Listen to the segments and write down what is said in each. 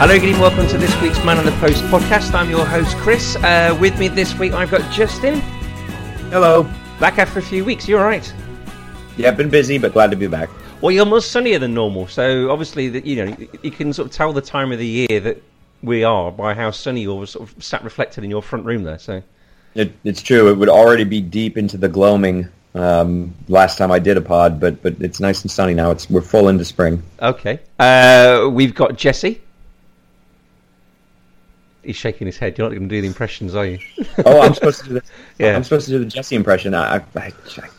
Hello, good evening. Welcome to this week's Man on the Post podcast. I'm your host, Chris. Uh, with me this week, I've got Justin. Hello. Back after a few weeks. You're all right? Yeah, been busy, but glad to be back. Well, you're more sunnier than normal, so obviously, that you know, you can sort of tell the time of the year that we are by how sunny you're sort of sat reflected in your front room there. So, It, it's true. It would already be deep into the gloaming um, last time I did a pod, but but it's nice and sunny now. It's we're full into spring. okay. Uh, we've got Jesse. He's shaking his head. You're not going to do the impressions, are you? Oh, I'm supposed to do the, Yeah. I'm supposed to do the Jesse impression. I, I, I,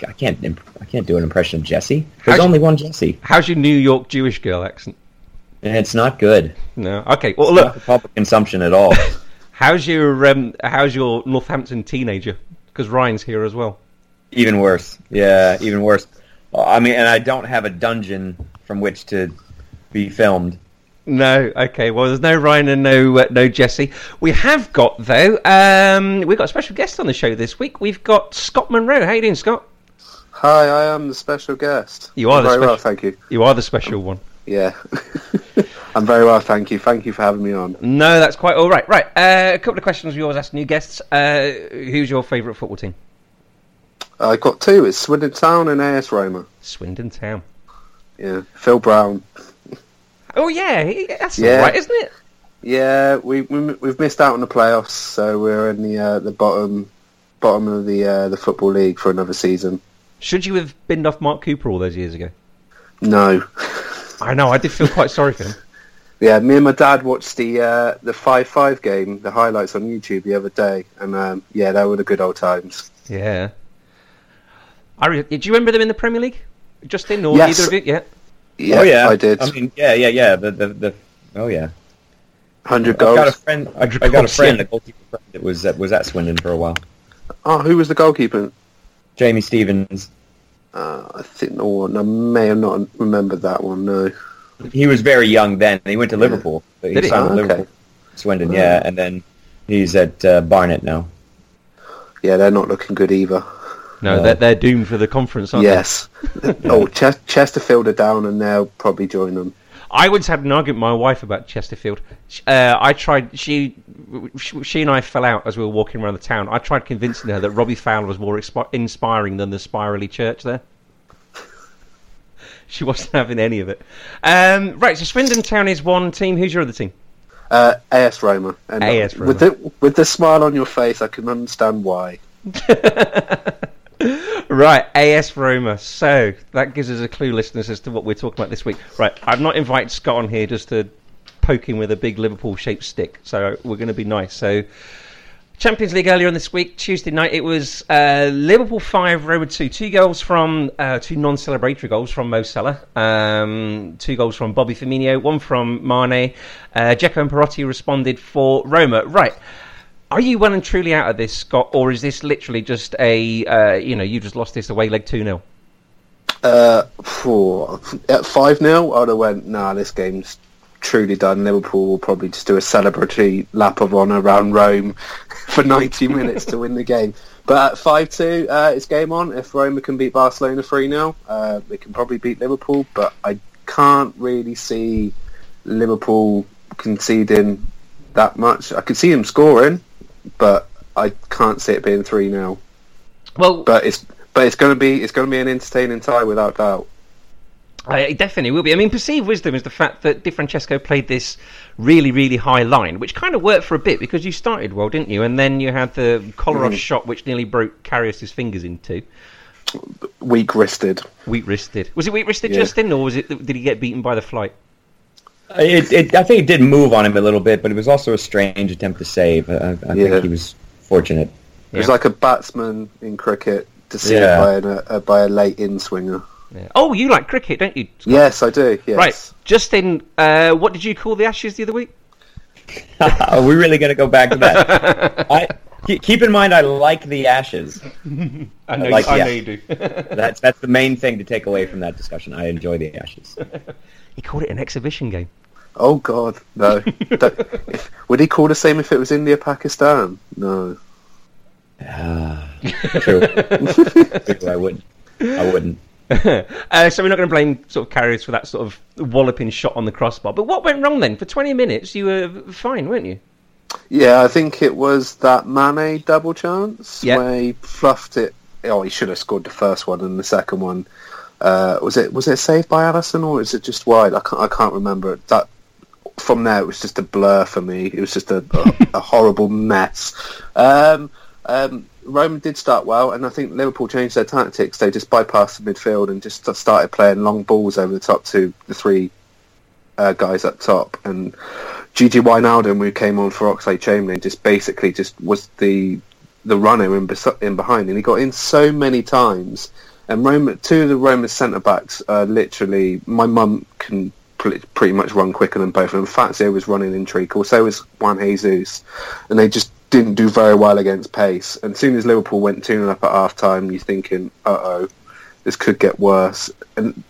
I can't imp- I can't do an impression of Jesse. There's How's- only one Jesse, How's your New York Jewish girl accent? it's not good. No. Okay. Well, look. for public consumption at all. How's your um, How's your Northampton teenager? Because Ryan's here as well. even worse. Yeah, even worse. I mean, and I don't have a dungeon from which to be filmed. No, okay. Well, there's no Ryan and no uh, no Jesse. We have got though. Um, we've got a special guest on the show this week. We've got Scott Monroe. How you doing, Scott? Hi, I am the special guest. You are I'm the very well, thank you. You are the special one. Yeah, I'm very well, thank you. Thank you for having me on. No, that's quite all right. Right. Uh, a couple of questions we always ask new guests. Uh, who's your favourite football team? I've got two. It's Swindon Town and AS Roma. Swindon Town. Yeah, Phil Brown. Oh yeah, that's Yeah. all right, isn't it? Yeah, we, we we've missed out on the playoffs, so we're in the uh, the bottom bottom of the uh, the football league for another season. Should you have binned off Mark Cooper all those years ago? No. I know. I did feel quite sorry for him. Yeah, me and my dad watched the uh, the five five game, the highlights on YouTube the other day, and um, yeah, they were the good old times. Yeah. I re- do you remember them in the Premier League? Justin or Yes. either of you? Yeah. Yeah, oh yeah, I did. I mean, yeah, yeah, yeah. The the, the oh yeah. Hundred goals. I've got a friend. I, I got a friend, a goalkeeper friend that was that was at Swindon for a while. Oh, who was the goalkeeper? Jamie Stephens. Uh, I think no one. I may have not remembered that one. No. He was very young then. He went to Liverpool. He Did he? Oh, with okay. Liverpool, Swindon, yeah, and then he's at uh, Barnet now. Yeah, they're not looking good either. No, No. they're, they're doomed for the conference, aren't they? Yes. oh, Ches- Chesterfield are down, and they'll probably join them. I once had an argument with my wife about Chesterfield. Uh, I tried. She, she and I fell out as we were walking around the town. I tried convincing her that Robbie Fowler was more expi- inspiring than the spirally church there. She wasn't having any of it. Um, right, so Swindon Town is one team. Who's your other team? Uh, AS Roma. And AS Roma. With the with the smile on your face, I can understand why. Right, AS Roma. So that gives us a clue, listeners, as to what we're talking about this week. Right, I've not invited Scott on here just to poke him with a big Liverpool-shaped stick. So we're going to be nice. So Champions League earlier on this week, Tuesday night, it was uh, Liverpool five, Roma two. Two goals from uh, two non-celebratory goals from Mo Salah. Um, two goals from Bobby Firmino. One from Mane. Uh, and Perotti responded for Roma. Right. Are you well and truly out of this, Scott, or is this literally just a uh, you know you just lost this away leg two 0 Uh, phew, at five 0 I'd have went. Nah, this game's truly done. Liverpool will probably just do a celebratory lap of honour around Rome for ninety minutes to win the game. But at five two, uh, it's game on. If Roma can beat Barcelona three 0 uh, they can probably beat Liverpool. But I can't really see Liverpool conceding that much. I could see them scoring, but I can't see it being three 0 Well, But it's but it's going to be it's going to be an entertaining tie without doubt. Uh, it definitely will be. I mean, perceived wisdom is the fact that Di Francesco played this really, really high line, which kind of worked for a bit because you started well, didn't you? And then you had the Kolarov Mhm. shot, which nearly broke Karius's fingers in two. Weak wristed. Weak wristed. Was it weak wristed, Yeah. Justin, or was it? Did he get beaten by the flight? It, it, I think it did move on him a little bit, but it was also a strange attempt to save. I, I Yeah. think he was fortunate. It was Yeah. like a batsman in cricket to see Yeah. by, an, uh, by a late in swinger. Yeah. Oh, you like cricket, don't you? Scott? Yes, I do. Yes. Right, Justin. Uh, what did you call the Ashes the other week? Are we really going to go back to that? I, keep- keep in mind, I like the Ashes. I know- like, I yeah. know you do. That's that's the main thing to take away from that discussion. I enjoy the Ashes. he called it an exhibition game. Oh God, no. If, would he call the same if it was India Pakistan? No. Ah, true. True, I wouldn't. I wouldn't. uh, so we're not going to blame sort of Karius for that sort of walloping shot on the crossbar. But what went wrong then? For 20 minutes, you were fine, weren't you? Yeah, I think it was that Mane double chance Yeah. where he fluffed it. Oh, he should have scored the first one and the second one. Uh, was it was it saved by Alisson or is it just wide? I can't I can't remember. That from there it was just a blur for me. It was just a, a, a horrible mess. Um, um, Roma did start well, and I think Liverpool changed their tactics. They just bypassed the midfield and just started playing long balls over the top to the three uh, guys up top. And Gini Wijnaldum, who came on for Oxlade Chamberlain, just basically just was the the runner in, in behind, and he got in so many times. And two of the Roma centre backs, uh, literally, my mum can pretty much run quicker than both of them. Fazio was running in treacle, so was Juan Jesus, and they just didn't do very well against pace. And soon as Liverpool went 2 up at half time, you're thinking, uh oh, this could get worse. And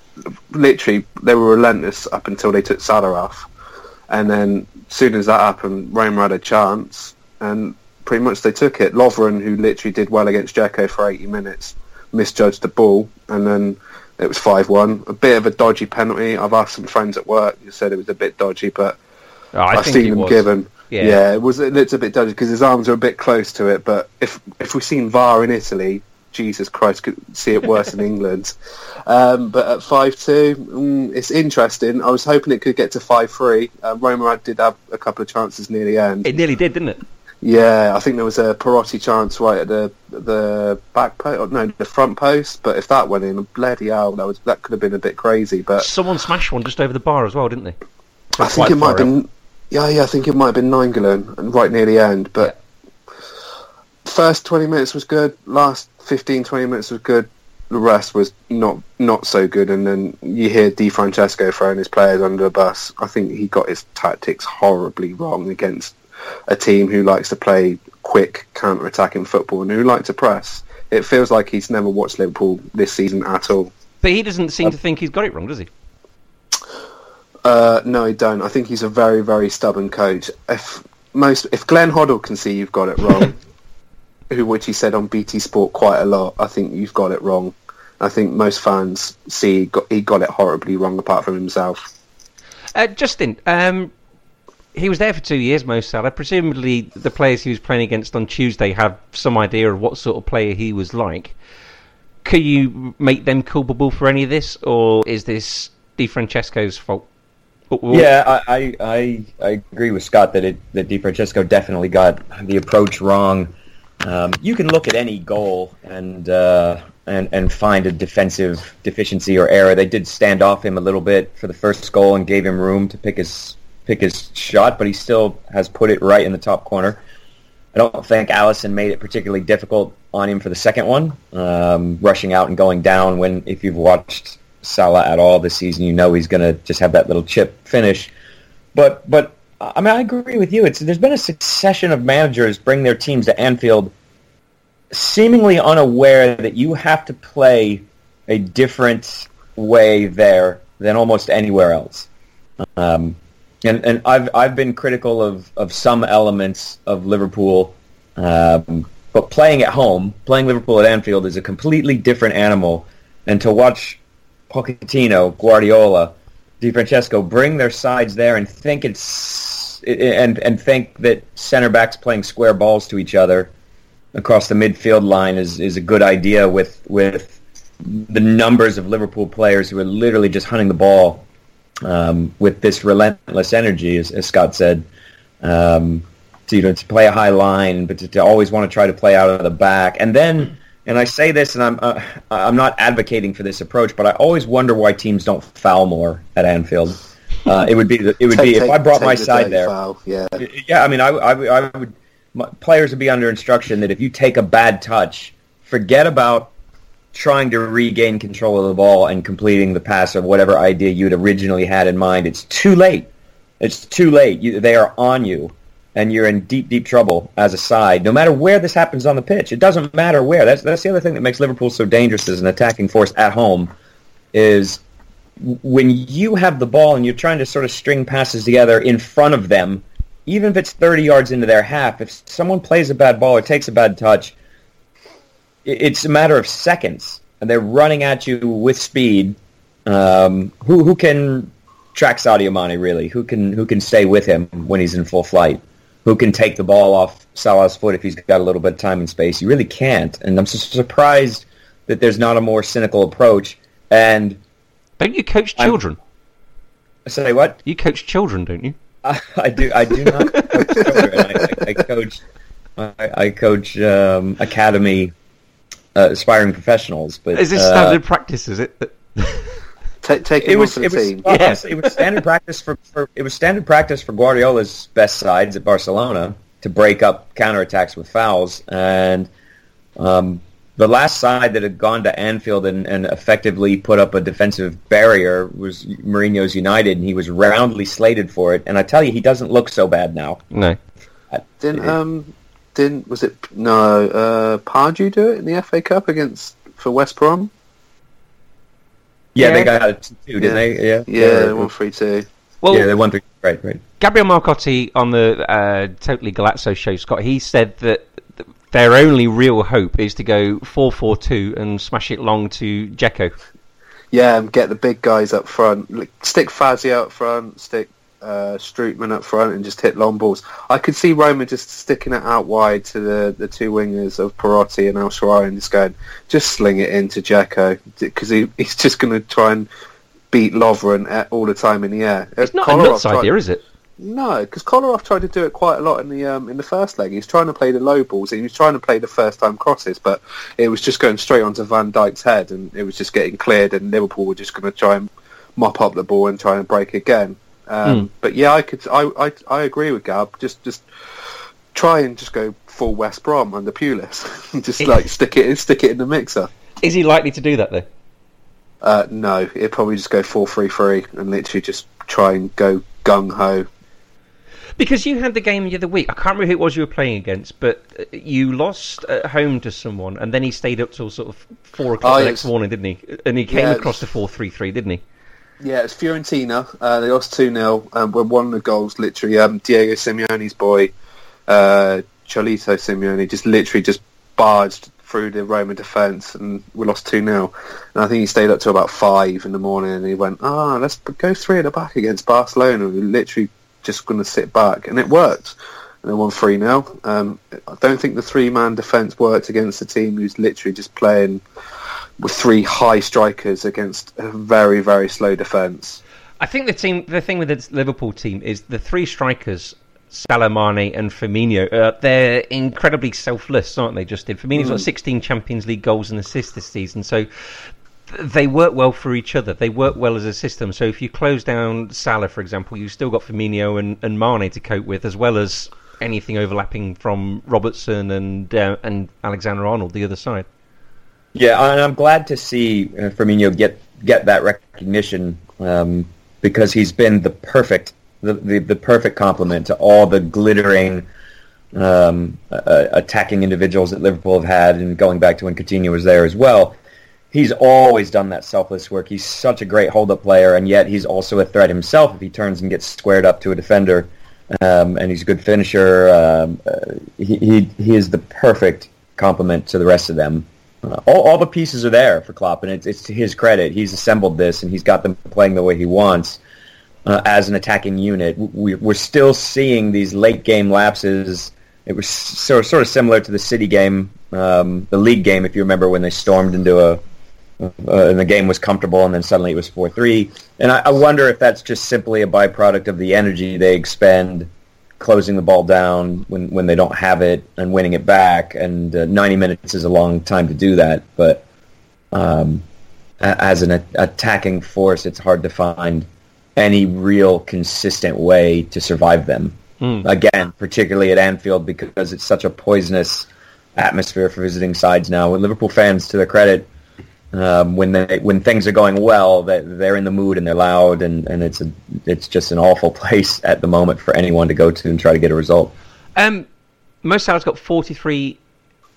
literally, they were relentless up until they took Salah off. And then soon as that happened, Roma had a chance, and pretty much they took it. Lovren, who literally did well against Dzeko for 80 minutes, misjudged the ball, and then it was 5-1. A bit of a dodgy penalty. I've asked some friends at work who said it was a bit dodgy, but Oh, I I've seen them was. given. Yeah. Yeah. it was. It's a bit dodgy because his arms are a bit close to it. But if if we've seen VAR in Italy, Jesus Christ, could see it worse in England. Um, but at five two, mm, it's interesting. I was hoping it could get to five three. Uh, Roma did have a couple of chances near the end. It nearly did, didn't it? Yeah, I think there was a Perotti chance right at the the back post, no, the front post. But if that went in, bloody hell, that was that could have been a bit crazy. But Someone smashed one just over the bar as well, didn't they? I think it might have been. Yeah, yeah, I think it might have been Nainggolan, and right near the end. But first twenty minutes was good. Last 15, 20 minutes was good. The rest was not not so good. And then you hear Di Francesco throwing his players under the bus. I think he got his tactics horribly wrong against a team who likes to play quick counter-attacking football and who like to press. It feels like he's never watched Liverpool this season at all. But he doesn't seem to think he's got it wrong, does he? Uh, no, I don't. I think he's a very, very stubborn coach. If most, if Glenn Hoddle can see you've got it wrong, who which he said on BT Sport quite a lot, I think you've got it wrong. I think most fans see he got, he got it horribly wrong, apart from himself. Uh, Justin, um, he was there for two years, Mo Salah. Presumably, the players he was playing against on Tuesday have some idea of what sort of player he was like. Could you make them culpable for any of this, or is this Di Francesco's fault? Yeah, I, I, I, I agree with Scott that it that Di Francesco definitely got the approach wrong. Um, you can look at any goal and uh, and and find a defensive deficiency or error. They did stand off him a little bit for the first goal and gave him room to pick his pick his shot, but he still has put it right in the top corner. I don't think Alisson made it particularly difficult on him for the second one, um, rushing out and going down. When if you've watched Salah at all this season, you know he's going to just have that little chip finish. But but I mean, I agree with you. It's there's been a succession of managers bring their teams to Anfield, seemingly unaware that you have to play a different way there than almost anywhere else. Um, and and I've I've been critical of, of some elements of Liverpool, um, but playing at home, playing Liverpool at Anfield is a completely different animal. And to watch Pochettino, Guardiola, Di Francesco bring their sides there and think it's and and think that center backs playing square balls to each other across the midfield line is, is a good idea with with the numbers of Liverpool players who are literally just hunting the ball um, with this relentless energy, as, as Scott said. Um, to, you know, to play a high line, but to, to always want to try to play out of the back, and then, and I say this, and I'm uh, I'm not advocating for this approach, but I always wonder why teams don't foul more at Anfield. Uh, it would be the, it would Take- be if I brought my the side there. foul, Yeah. Yeah, I mean, I, I, I would. My, players would be under instruction that if you take a bad touch, forget about trying to regain control of the ball and completing the pass of whatever idea you'd originally had in mind. It's too late. It's too late. You, they are on you, and you're in deep, deep trouble as a side. No matter where this happens on the pitch, it doesn't matter where. That's that's the other thing that makes Liverpool so dangerous as an attacking force at home, is when you have the ball and you're trying to sort of string passes together in front of them, even if it's 30 yards into their half, if someone plays a bad ball or takes a bad touch, it's a matter of seconds, and they're running at you with speed. Um, who who can track Sadio Mane really? Who can who can stay with him when he's in full flight? Who can take the ball off Salah's foot if he's got a little bit of time and space? You really can't, and I'm surprised that there's not a more cynical approach. And Don't you coach children? Children? say what? You coach children, don't you? I do. I do not coach children. I, I, I coach. I, I coach um, academy uh, aspiring professionals. But Is this uh, standard practice? Is it? Take, take it was it the was, team. well, Yeah. it was standard practice for, for it was standard practice for Guardiola's best sides at Barcelona to break up counterattacks with fouls and um, the last side that had gone to Anfield and, and effectively put up a defensive barrier was Mourinho's United and he was roundly slated for it and I tell you he doesn't look so bad now. no. Didn't um didn't was it no uh Pardew do it in the FA Cup against for West Brom? Yeah, Yeah. they got a two, didn't Yeah. they? Yeah, Yeah, yeah, one three two. Well, yeah, they won three. Right, right. Gabriel Marcotti on the uh, Totally Golazzo show, Scott, he said that their only real hope is to go 4-4-2 and smash it long to Dzeko. Yeah, and get the big guys up front. Stick Fazio up front, stick uh, Strootman up front, and just hit long balls. I could see Roma just sticking it out wide to the, the two wingers of Perotti and El Shaarawy and just going, just sling it into Dzeko because he, he's just going to try and beat Lovren all the time in the air. It's not Kolarov a nuts tried- idea, is it? No, because Kolarov tried to do it quite a lot in the um, in the first leg. He was trying to play the low balls. He was trying to play the first time crosses, but it was just going straight onto Van Dijk's head, and it was just getting cleared. And Liverpool were just going to try and mop up the ball and try and break again. Um, But yeah, I could. I, I I agree with Gab. Just just try and just go full West Brom under Pulis. just like stick it stick it in the mixer. Is he likely to do that, though? Uh, no, it'd probably just go four three three and literally just try and go gung ho. Because you had the game the other week. I can't remember who it was you were playing against, but uh, you lost at home to someone, and then he stayed up till sort of four o'clock Oh, the next morning, didn't he? And he came Yeah, across to four three three, didn't he? Yeah, it's Fiorentina. Uh, they lost 2 0. Um, when one of the goals, literally, um, Diego Simeone's boy, uh, Cholito Simeone, just literally just barged through the Roman defence and we lost 2 0. And I think he stayed up till about 5 in the morning and he went, ah, let's go three at the back against Barcelona. We're literally just going to sit back. And it worked. And they won 3 0. Um, I don't think the three man defence worked against a team who's literally just playing with three high strikers against a very, very slow defence. I think the team, the thing with the Liverpool team is the three strikers, Salah, Mane, and Firmino. Uh, they're incredibly selfless, aren't they? Justin Firmino's got 16 Champions League goals and assists this season, so they work well for each other. They work well as a system. So if you close down Salah, for example, you've still got Firmino and, and Mane to cope with, as well as anything overlapping from Robertson and uh, and Alexander Arnold the other side. Yeah, and I'm glad to see uh, Firmino get get that recognition um, because he's been the perfect the, the, the perfect complement to all the glittering um, uh, attacking individuals that Liverpool have had, and going back to when Coutinho was there as well. He's always done that selfless work. He's such a great hold-up player, and yet he's also a threat himself if he turns and gets squared up to a defender. Um, and he's a good finisher. Um, uh, he, he he is the perfect complement to the rest of them. All, all the pieces are there for Klopp, and it's, it's to his credit. He's assembled this, and he's got them playing the way he wants uh, as an attacking unit. We, we're still seeing these late game lapses. It was sort of, sort of similar to the City game, um, the league game, if you remember when they stormed into a uh, and the game was comfortable, and then suddenly it was four three. And I, I wonder if that's just simply a byproduct of the energy they expend closing the ball down when, when they don't have it and winning it back. And uh, 90 minutes is a long time to do that. But um, as an a- attacking force, it's hard to find any real consistent way to survive them. Mm. Again, particularly at Anfield because it's such a poisonous atmosphere for visiting sides now. With Liverpool fans, to their credit, um, when they when things are going well, they, they're in the mood and they're loud, and, and it's a it's just an awful place at the moment for anyone to go to and try to get a result. Um, Mo Salah's got 43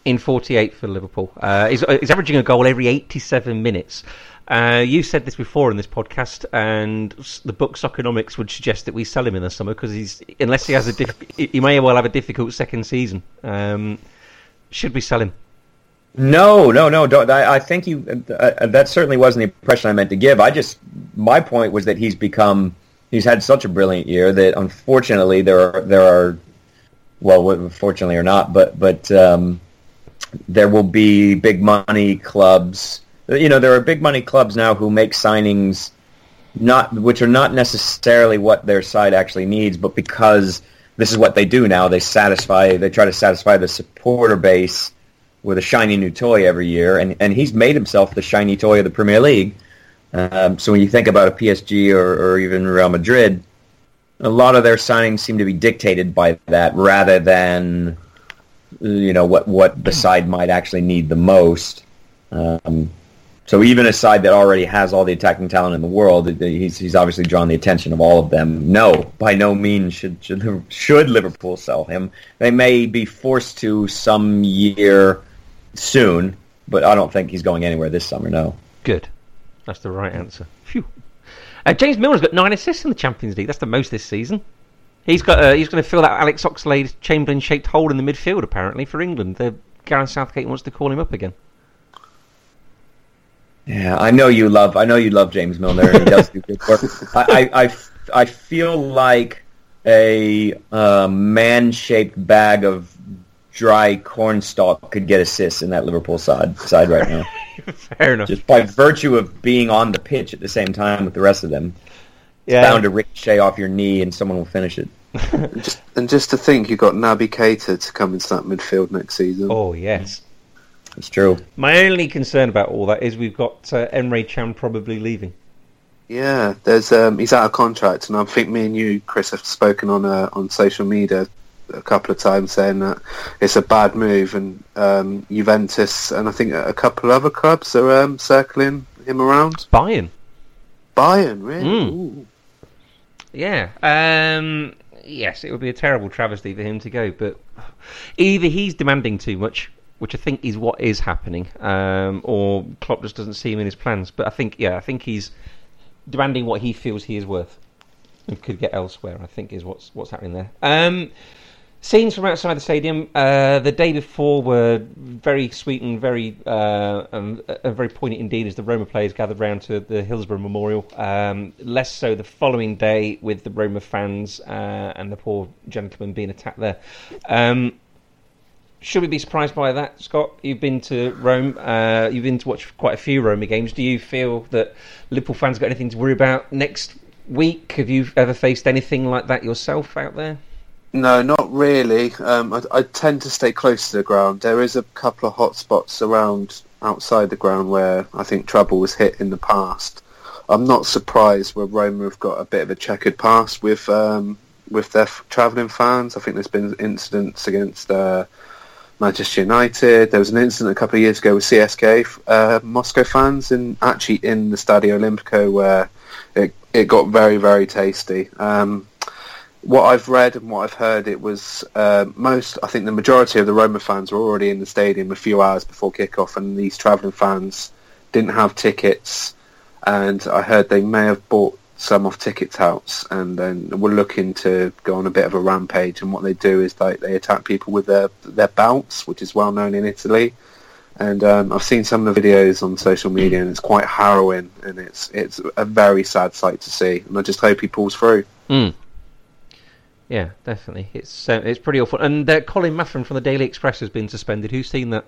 in 48 for Liverpool. Uh, he's, he's averaging a goal every 87 minutes. Uh, you said this before in this podcast, and the book Soccernomics would suggest that we sell him in the summer because he's unless he has a diff- he may well have a difficult second season. Um, should we sell him? No, no, no. Don't, I, I think you. Uh, uh, that certainly wasn't the impression I meant to give. I just my point was that he's become he's had such a brilliant year that unfortunately there are there are well, fortunately or not, but but um, there will be big money clubs. You know, there are big money clubs now who make signings not which are not necessarily what their side actually needs, but because this is what they do now, they satisfy they try to satisfy the supporter base with a shiny new toy every year, and and he's made himself the shiny toy of the Premier League. Um, so when you think about a PSG or, or even Real Madrid, a lot of their signings seem to be dictated by that rather than you know what what the side might actually need the most. Um, so even a side that already has all the attacking talent in the world, he's he's obviously drawn the attention of all of them. No, by no means should should, should Liverpool sell him. They may be forced to some year soon, but I don't think he's going anywhere this summer. No. Good. That's the right answer. Phew. Uh, James Milner's got nine assists in the Champions League. That's the most this season. He's got. Uh, he's going to fill that Alex Oxlade Chamberlain-shaped hole in the midfield apparently for England. The Gareth Southgate wants to call him up again. Yeah, I know you love. I know you love James Milner. and He does do good work. I, I, I, I feel like a uh, man-shaped bag of dry cornstalk could get assists in that Liverpool side side right now, Fair enough. just by virtue of being on the pitch at the same time with the rest of them. It's yeah. bound to ricochet off your knee, and someone will finish it. And just, and just to think, you've got Naby Keita to come into that midfield next season. Oh yes. It's true. My only concern about all that is we've got uh, Emre Can probably leaving. Yeah, there's um, he's out of contract, and I think me and you, Chris, have spoken on uh, on social media a couple of times saying that it's a bad move, and um, Juventus and I think a couple of other clubs are um, circling him around. Bayern. Bayern, really? Mm. Yeah. Um, yes, it would be a terrible travesty for him to go, but either he's demanding too much, which I think is what is happening, um, or Klopp just doesn't see him in his plans. But I think, yeah, I think he's demanding what he feels he is worth and could get elsewhere. I think is what's what's happening there. Um, scenes from outside the stadium uh, the day before were very sweet and very uh, um, uh, very poignant indeed as the Roma players gathered round to the Hillsborough Memorial. Um, less so the following day with the Roma fans uh, and the poor gentleman being attacked there. Um, should we be surprised by that, Scott? You've been to Rome. Uh, you've been to watch quite a few Roma games. Do you feel that Liverpool fans got anything to worry about next week? Have you ever faced anything like that yourself out there? No, not really. Um, I, I tend to stay close to the ground. There is a couple of hot spots around outside the ground where I think trouble was hit in the past. I'm not surprised where Roma have got a bit of a checkered past with um, with their f- travelling fans. I think there's been incidents against uh, Manchester United. There was an incident a couple of years ago with CSK uh, Moscow fans in actually in the Stadio Olimpico where it it got very very tasty. Um, what I've read and what I've heard, it was uh, most. I think the majority of the Roma fans were already in the stadium a few hours before kickoff, and these travelling fans didn't have tickets. And I heard they may have bought some off ticket touts, and then were looking to go on a bit of a rampage. And what they do is like they attack people with their their belts, which is well known in Italy. And um, I've seen some of the videos on social media, and it's quite harrowing, and it's it's a very sad sight to see. And I just hope he pulls through. Mm. Yeah, definitely. It's uh, it's pretty awful. And uh, Colin Mafham from the Daily Express has been suspended. Who's seen that?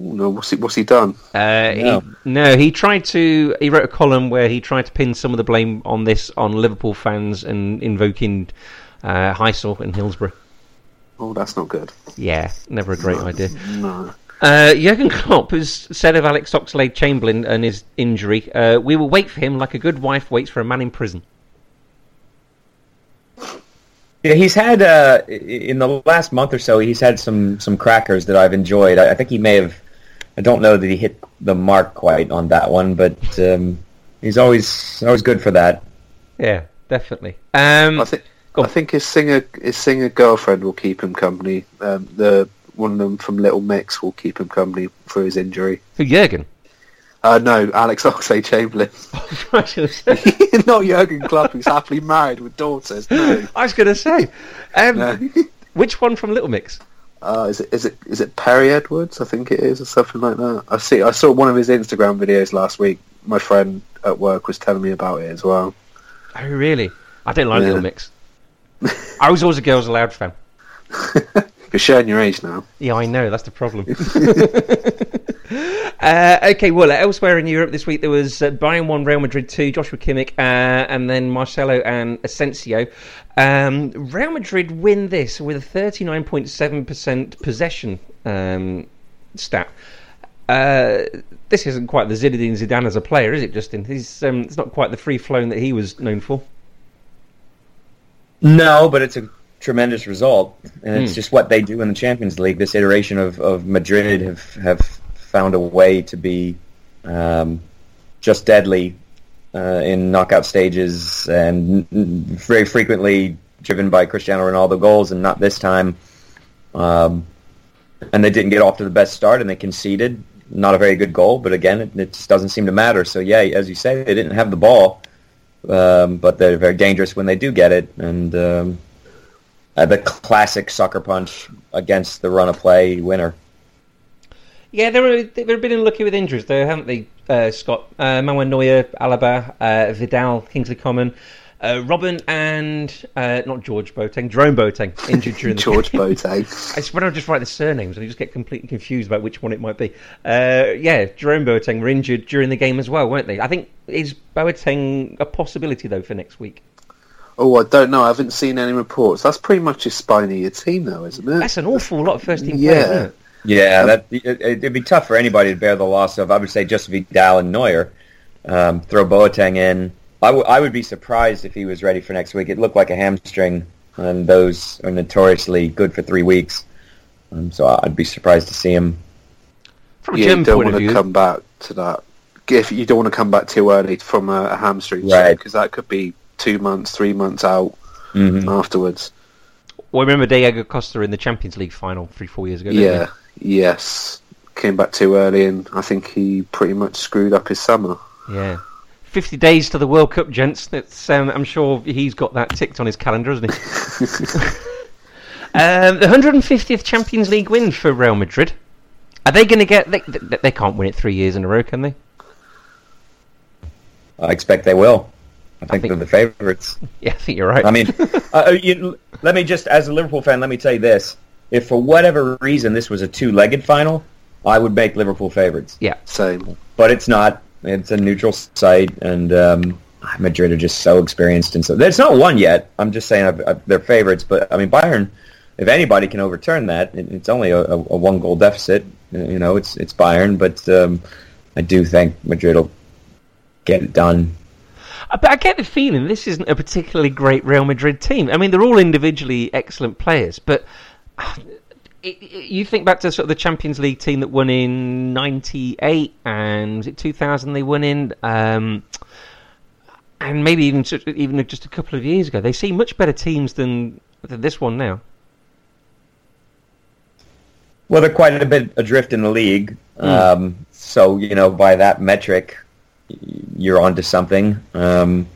Oh, no, what's he what's he done? Uh, No. He, no, he tried to. He wrote a column where he tried to pin some of the blame on this on Liverpool fans and invoking uh, Heysel and Hillsborough. Oh, that's not good. Yeah, never a great idea. No. Uh, Jurgen Klopp has said of Alex Oxlade-Chamberlain and his injury, uh, "We will wait for him like a good wife waits for a man in prison." Yeah, he's had uh, in the last month or so. He's had some some crackers that I've enjoyed. I, I think he may have. I don't know that he hit the mark quite on that one, but um, he's always always good for that. Yeah, definitely. Um, I think I think his singer his singer girlfriend will keep him company. Um, the one of them from Little Mix will keep him company for his injury. for Jurgen. Uh, no, Alex Oxlade Chamberlain, I not Jurgen Klopp, who's happily married with daughters. No, was going to say, um, no. which one from Little Mix? Uh, is it is it is it Perrie Edwards? I think it is, or something like that. I see. I saw one of his Instagram videos last week. My friend at work was telling me about it as well. Oh, really? I didn't like Yeah. Little Mix. I was always a Girls Aloud fan. You're showing your age now. Yeah, I know. That's the problem. uh, okay, well, elsewhere in Europe this week there was uh, Bayern 1, Real Madrid 2, Joshua Kimmich, uh, and then Marcelo and Asensio. Um, Real Madrid win this with a 39.7% possession um, stat. Uh, this isn't quite the Zinedine Zidane as a player, is it, Justin? He's, um, it's not quite the free flowing that he was known for. No, but it's a tremendous result, and it's Hmm. just what they do in the Champions League. This iteration of, of Madrid have have found a way to be um, just deadly uh, in knockout stages, and very frequently driven by Cristiano Ronaldo goals, and not this time. Um, and they didn't get off to the best start, and they conceded. Not a very good goal, but again, it, it just doesn't seem to matter. So yeah, as you say, they didn't have the ball, um, but they're very dangerous when they do get it, and um, uh, the classic sucker punch against the run of play winner. Yeah, they're they've been unlucky with injuries, though, haven't they, uh, Scott? Uh, Manuel Neuer, Alaba, uh, Vidal, Kingsley Coman, uh, Robben, and uh, not George Boateng, Jerome Boateng injured during the George Boateng. I when I just write the surnames, and I just get completely confused about which one it might be. Uh, yeah, Jerome Boateng were injured during the game as well, weren't they? I think is Boateng a possibility though for next week? Oh, I don't know. I haven't seen any reports. That's pretty much his spine of your team, though, isn't it? That's an awful lot of first team Yeah. players, isn't it? Yeah, that it, it'd be tough for anybody to bear the loss of. I would say just Vidal and Neuer. Um, throw Boateng in. I, w- I would be surprised if he was ready for next week. It looked like a hamstring, and those are notoriously good for three weeks. Um, so I'd be surprised to see him. From Yeah, you don't want to view, come back to that. If you don't want to come back too early from a, a hamstring, Right. because that could be two months, three months out Mhm. afterwards. well, remember Diego Costa in the Champions League final three, four years ago? Yeah, yes. Came back too early, and I think he pretty much screwed up his summer. Yeah. 50 days to the World Cup, gents. That's, um, I'm sure he's got that ticked on his calendar, hasn't he? um, the 150th Champions League win for Real Madrid. Are they going to get? They, they, they can't win it three years in a row, can they? I expect they will. I think, think- they're the favourites. Yeah, I think you're right. I mean, uh, you, let me just, as a Liverpool fan, let me tell you this: if for whatever reason this was a two-legged final, I would make Liverpool favourites. yeah, Same. but it's not. It's a neutral site, and um, Madrid are just so experienced, and so it's not won yet. I'm just saying I've, I've, they're favorites, but I mean Bayern. If anybody can overturn that, it, it's only a, a, a one goal deficit. You know, it's it's Bayern, but um, I do think Madrid will get it done. Uh, but I get the feeling this isn't a particularly great Real Madrid team. I mean, they're all individually excellent players, but it, it- you think back to sort of the Champions League team that won in '98 and was it 2000 they won in, um, and maybe even even just a couple of years ago. They seem much better teams than, than this one now. Well, they're quite a bit adrift in the league. Hmm. Um, so, you know, by that metric, you're onto something. Um,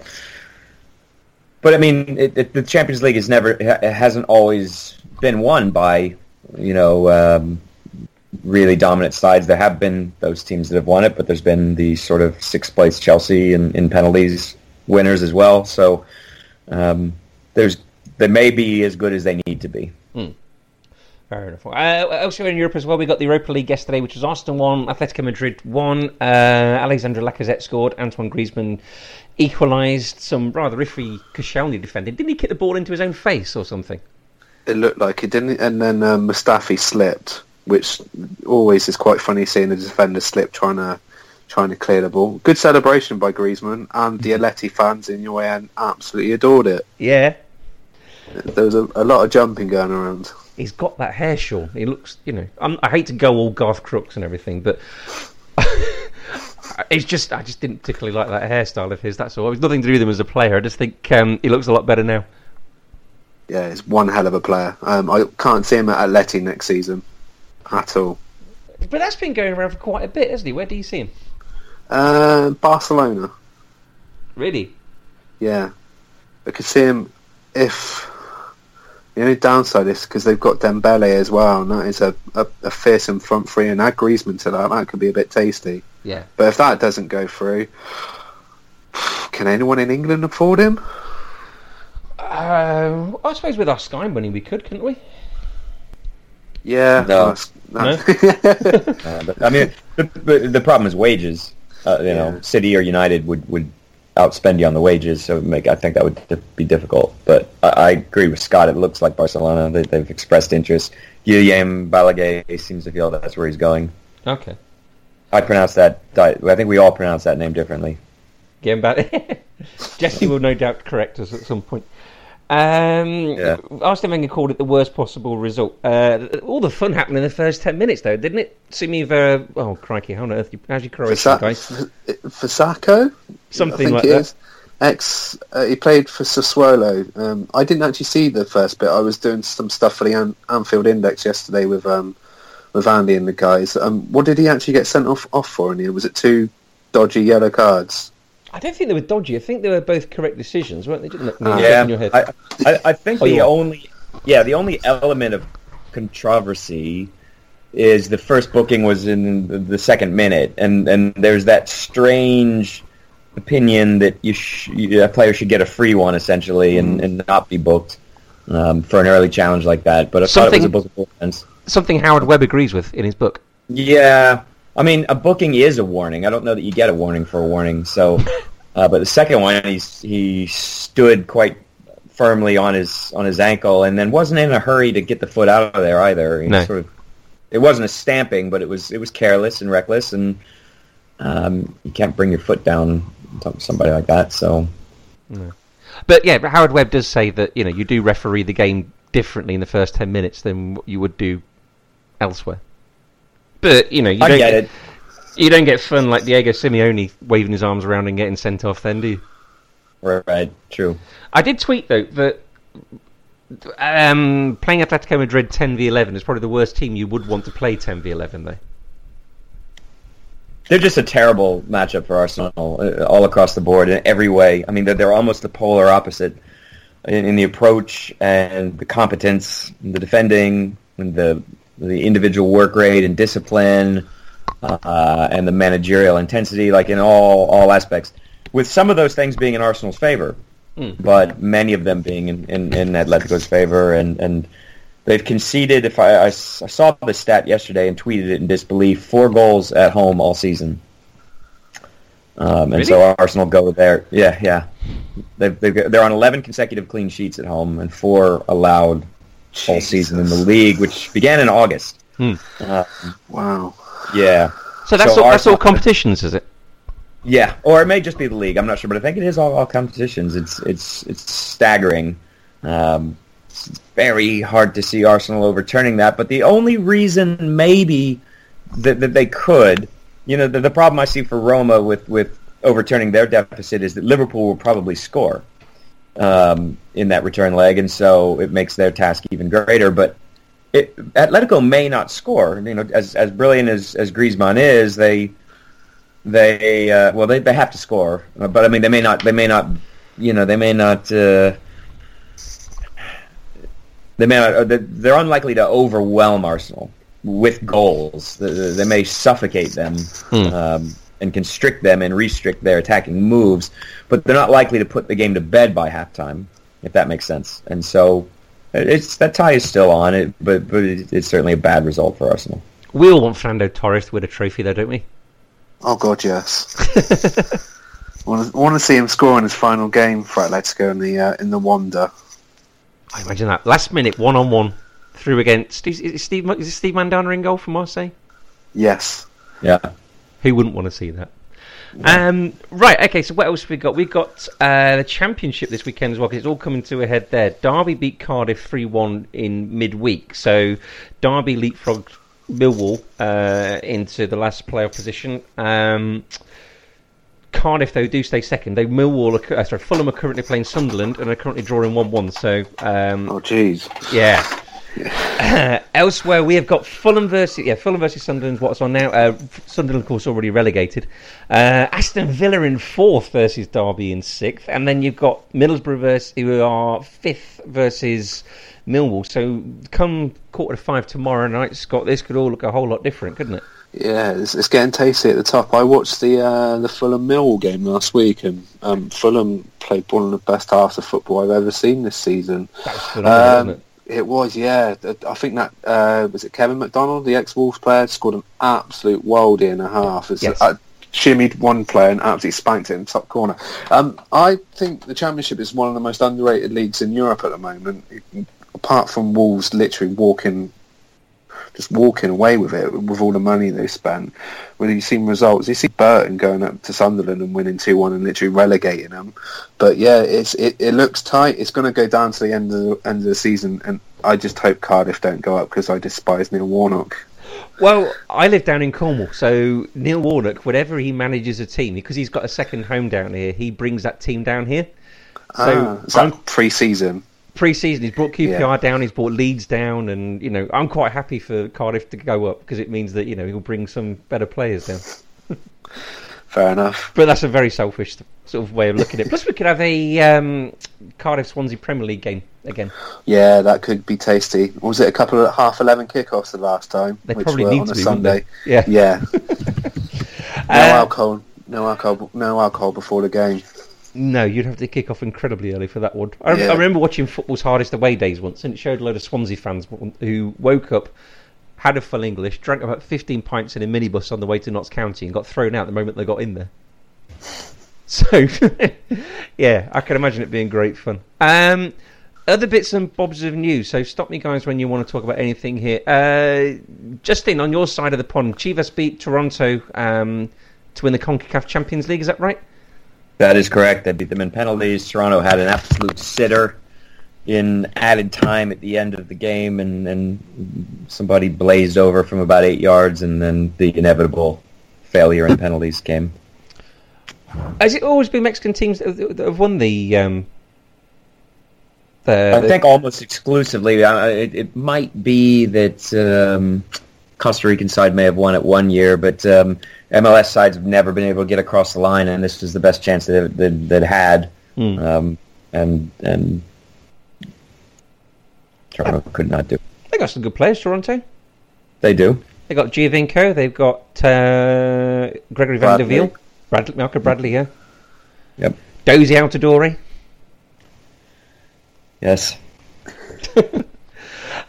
but, I mean, it, the Champions League has never, it hasn't always been won by, you know, um, really dominant sides. There have been those teams that have won it, but there's been the sort of sixth place Chelsea and in penalties winners as well. So, um, there's, they may be as good as they need to be. Fair enough. Uh, elsewhere in Europe as well, we got the Europa League yesterday, which was Arsenal won, Atletico Madrid won, uh, Alexandre Lacazette scored, Antoine Griezmann equalised. Some rather iffy Koscielny defending. Didn't he kick the ball into his own face or something? It looked like it didn't, and then um, Mustafi slipped, which always is quite funny seeing the defender slip trying to trying to clear the ball. Good celebration by Griezmann, and the Atleti fans in UAN absolutely adored it. Yeah, There was a, a lot of jumping going around. he's got that hair, Sean. He looks, you know, I'm, I hate to go all Garth Crooks and everything, but it's just I just didn't particularly like that hairstyle of his. That's all. It's nothing to do with him as a player. I just think um, he looks a lot better now. Yeah, he's one hell of a player. Um, I can't see him at Atleti next season at all. But that's been going around for quite a bit, hasn't he? Where do you see him? Uh, Barcelona. Really? Yeah, I could see him if the only downside is because they've got Dembele as well, and that is a, a, a fearsome front three, and add Griezmann to that, that could be a bit tasty. Yeah. But if that doesn't go through, can anyone in England afford him? Uh, I suppose with our Sky money we could, couldn't we? Yeah, No. that's- that's- Uh, but, I mean, the, the, the problem is wages. Uh, you know, City or United would, would outspend you on the wages, so make I think that would di- be difficult. But I, I agree with Scott. It looks like Barcelona. They, they've expressed interest. Guillaume Balaguer seems to feel that's where he's going. Okay. I pronounce that. I think we all pronounce that name differently. Getting back. Jesse will no doubt correct us at some point. Um, Yeah. Arsene Wenger called it the worst possible result. Uh, all the fun happened in the first ten minutes, though, didn't it? Simi Vera. Oh crikey! How on earth? You, how's your Croatian, guys? Fasako? Something like that. is. Ex, uh, he played for Sassuolo. Um, I didn't actually see the first bit. I was doing some stuff for the An- Anfield Index yesterday with um, with Andy and the guys. Um, what did he actually get sent off off for? And was it two dodgy yellow cards? I don't think they were dodgy. I think they were both correct decisions, weren't they? Didn't they? Ah. yeah, In your head. I, I, I think Oh, the only yeah the only element of controversy is the first booking was in the, second minute, and and there's that strange opinion that you sh- you- a player should get a free one essentially Mm. and, and not be booked um, for an early challenge like that. But I thought it was a Something- bookable offense. Something Howard Webb agrees with in his book. Yeah, I mean, a booking is a warning. I don't know that you get a warning for a warning. So, uh, but the second one, he's he stood quite firmly on his on his ankle, and then wasn't in a hurry to get the foot out of there either. He No. sort of, it wasn't a stamping, but it was it was careless and reckless, and um, you can't bring your foot down of somebody like that. So, But yeah, but Howard Webb does say that you know you do referee the game differently in the first ten minutes than what you would do elsewhere. But you know you I don't get it. you don't get fun like Diego Simeone waving his arms around and getting sent off. Then do you? Right, right, true. I did tweet though that um, playing Atletico Madrid ten v eleven is probably the worst team you would want to play ten v eleven though. They're just a terrible matchup for Arsenal uh, all across the board in every way. I mean, they're, they're almost the polar opposite in, in the approach and the competence, and the defending, and the the individual work rate and discipline, uh, and the managerial intensity, like in all all aspects. With some of those things being in Arsenal's favor, but many of them being in, in, in Atletico's favor, and, and they've conceded. If I saw the stat yesterday and tweeted it in disbelief, four goals at home all season. Um, and Really? so Arsenal go there. Yeah, yeah. They've, they've, they're on 11 consecutive clean sheets at home and four allowed all season in the league, which began in August. Hmm. Uh, Wow. yeah. So that's So all, that's all competitions, is it? Yeah, or it may just be the league. I'm not sure, but I think it is all, all competitions. It's it's it's staggering. Um, it's very hard to see Arsenal overturning that. But the only reason maybe that, that they could, you know, the, the problem I see for Roma with with overturning their deficit is that Liverpool will probably score um, in that return leg, and so it makes their task even greater. But it, Atletico may not score. You know, as as brilliant as as Griezmann is, they they uh, well they, they have to score, but I mean they may not they may not you know they may not uh, they may not uh, they- they're unlikely to overwhelm Arsenal with goals. They, they may suffocate them um, and constrict them and restrict their attacking moves, but they're not likely to put the game to bed by halftime, if that makes sense. And so it's that tie is still on it, but but it's certainly a bad result for Arsenal. We all want Fernando Torres to win a trophy, though, don't we? Oh God, yes. I want to, I want to see him score in his final game for Atletico in the uh, in the Wanda. I imagine that last minute one on one through against is, is Steve is it Steve Mandanda in goal for Marseille? Yes. Yeah. Who wouldn't want to see that? Um, right, okay, so what else have we got? We've got uh, the Championship this weekend as well, because it's all coming to a head there. Derby beat Cardiff 3 1 in midweek, so Derby leapfrogged Millwall uh, into the last playoff position. Um, Cardiff, though, do stay second. They Millwall, are, uh, sorry, Fulham are currently playing Sunderland and are currently drawing 1 1, so um, Oh, jeez. yeah. Elsewhere, we have got Fulham versus yeah Fulham versus Sunderland. What's on now? Uh, Sunderland, of course, already relegated. Uh, Aston Villa in fourth versus Derby in sixth, and then you've got Middlesbrough versus who are fifth versus Millwall. So come quarter to five tomorrow night, Scott, this could all look a whole lot different, couldn't it? Yeah, it's, it's getting tasty at the top. I watched the uh, the Fulham Millwall game last week, and um, Fulham played one of the best halves of football I've ever seen this season. That was phenomenal, Um, it? Was, yeah. I think that uh, was it. Kevin McDonald, the ex-Wolves player, scored an absolute worldie and a half. It's, Yes. uh, shimmied one player and absolutely spanked it in the top corner. Um, I think the Championship is one of the most underrated leagues in Europe at the moment. Apart from Wolves, literally walking, just walking away with it with all the money they spent. When you see results, you see Burton going up to Sunderland and winning two one and literally relegating them. But yeah, it's it, it looks tight. It's going to go down to the end of the end of the season, and I just hope Cardiff don't go up because I despise Neil Warnock. Well, I live down in Cornwall, so Neil Warnock, whenever he manages a team, because he's got a second home down here, he brings that team down here. So ah, is that pre-season? Pre-season, he's brought QPR Yeah. down, he's brought Leeds down, and you know I'm quite happy for Cardiff to go up because it means that you know he'll bring some better players down. Fair enough. But that's a very selfish sort of way of looking at it. Plus, we could have a um, Cardiff Swansea Premier League game again. Yeah, that could be tasty. Was it a couple of half eleven kickoffs the last time? They which probably were need on to a be, Sunday. Yeah. Yeah. no Uh, alcohol. No alcohol. No alcohol before the game. No, you'd have to kick off incredibly early for that one. I, Yeah. I remember watching Football's Hardest Away Days once, and it showed a load of Swansea fans who woke up, had a full English, drank about 15 pints in a minibus on the way to Notts County, and got thrown out the moment they got in there. So, yeah, I can imagine it being great fun. Um, other bits and bobs of news. So, stop me, guys, when you want to talk about anything here. Uh, Justin, on your side of the pond, Chivas beat Toronto um, to win the CONCACAF Champions League. Is that right? That is correct. They beat them in penalties. Toronto had an absolute sitter in added time at the end of the game, and, then somebody blazed over from about eight yards, and then the inevitable failure in penalties came. Has it always been Mexican teams that have, won the? Um, the, I the- think almost exclusively. It, it might be that um, Costa Rican side may have won it one year, but um, MLS sides have never been able to get across the line, and this was the best chance that that had. Hmm. Um, and and Toronto could not do. they got some good players. Toronto. They do. They got Giovinco. They've got uh, Gregory Van der. Veer. Bradley, Malcolm Bradley. Yeah. Yep. Jozy Altidore. Yes.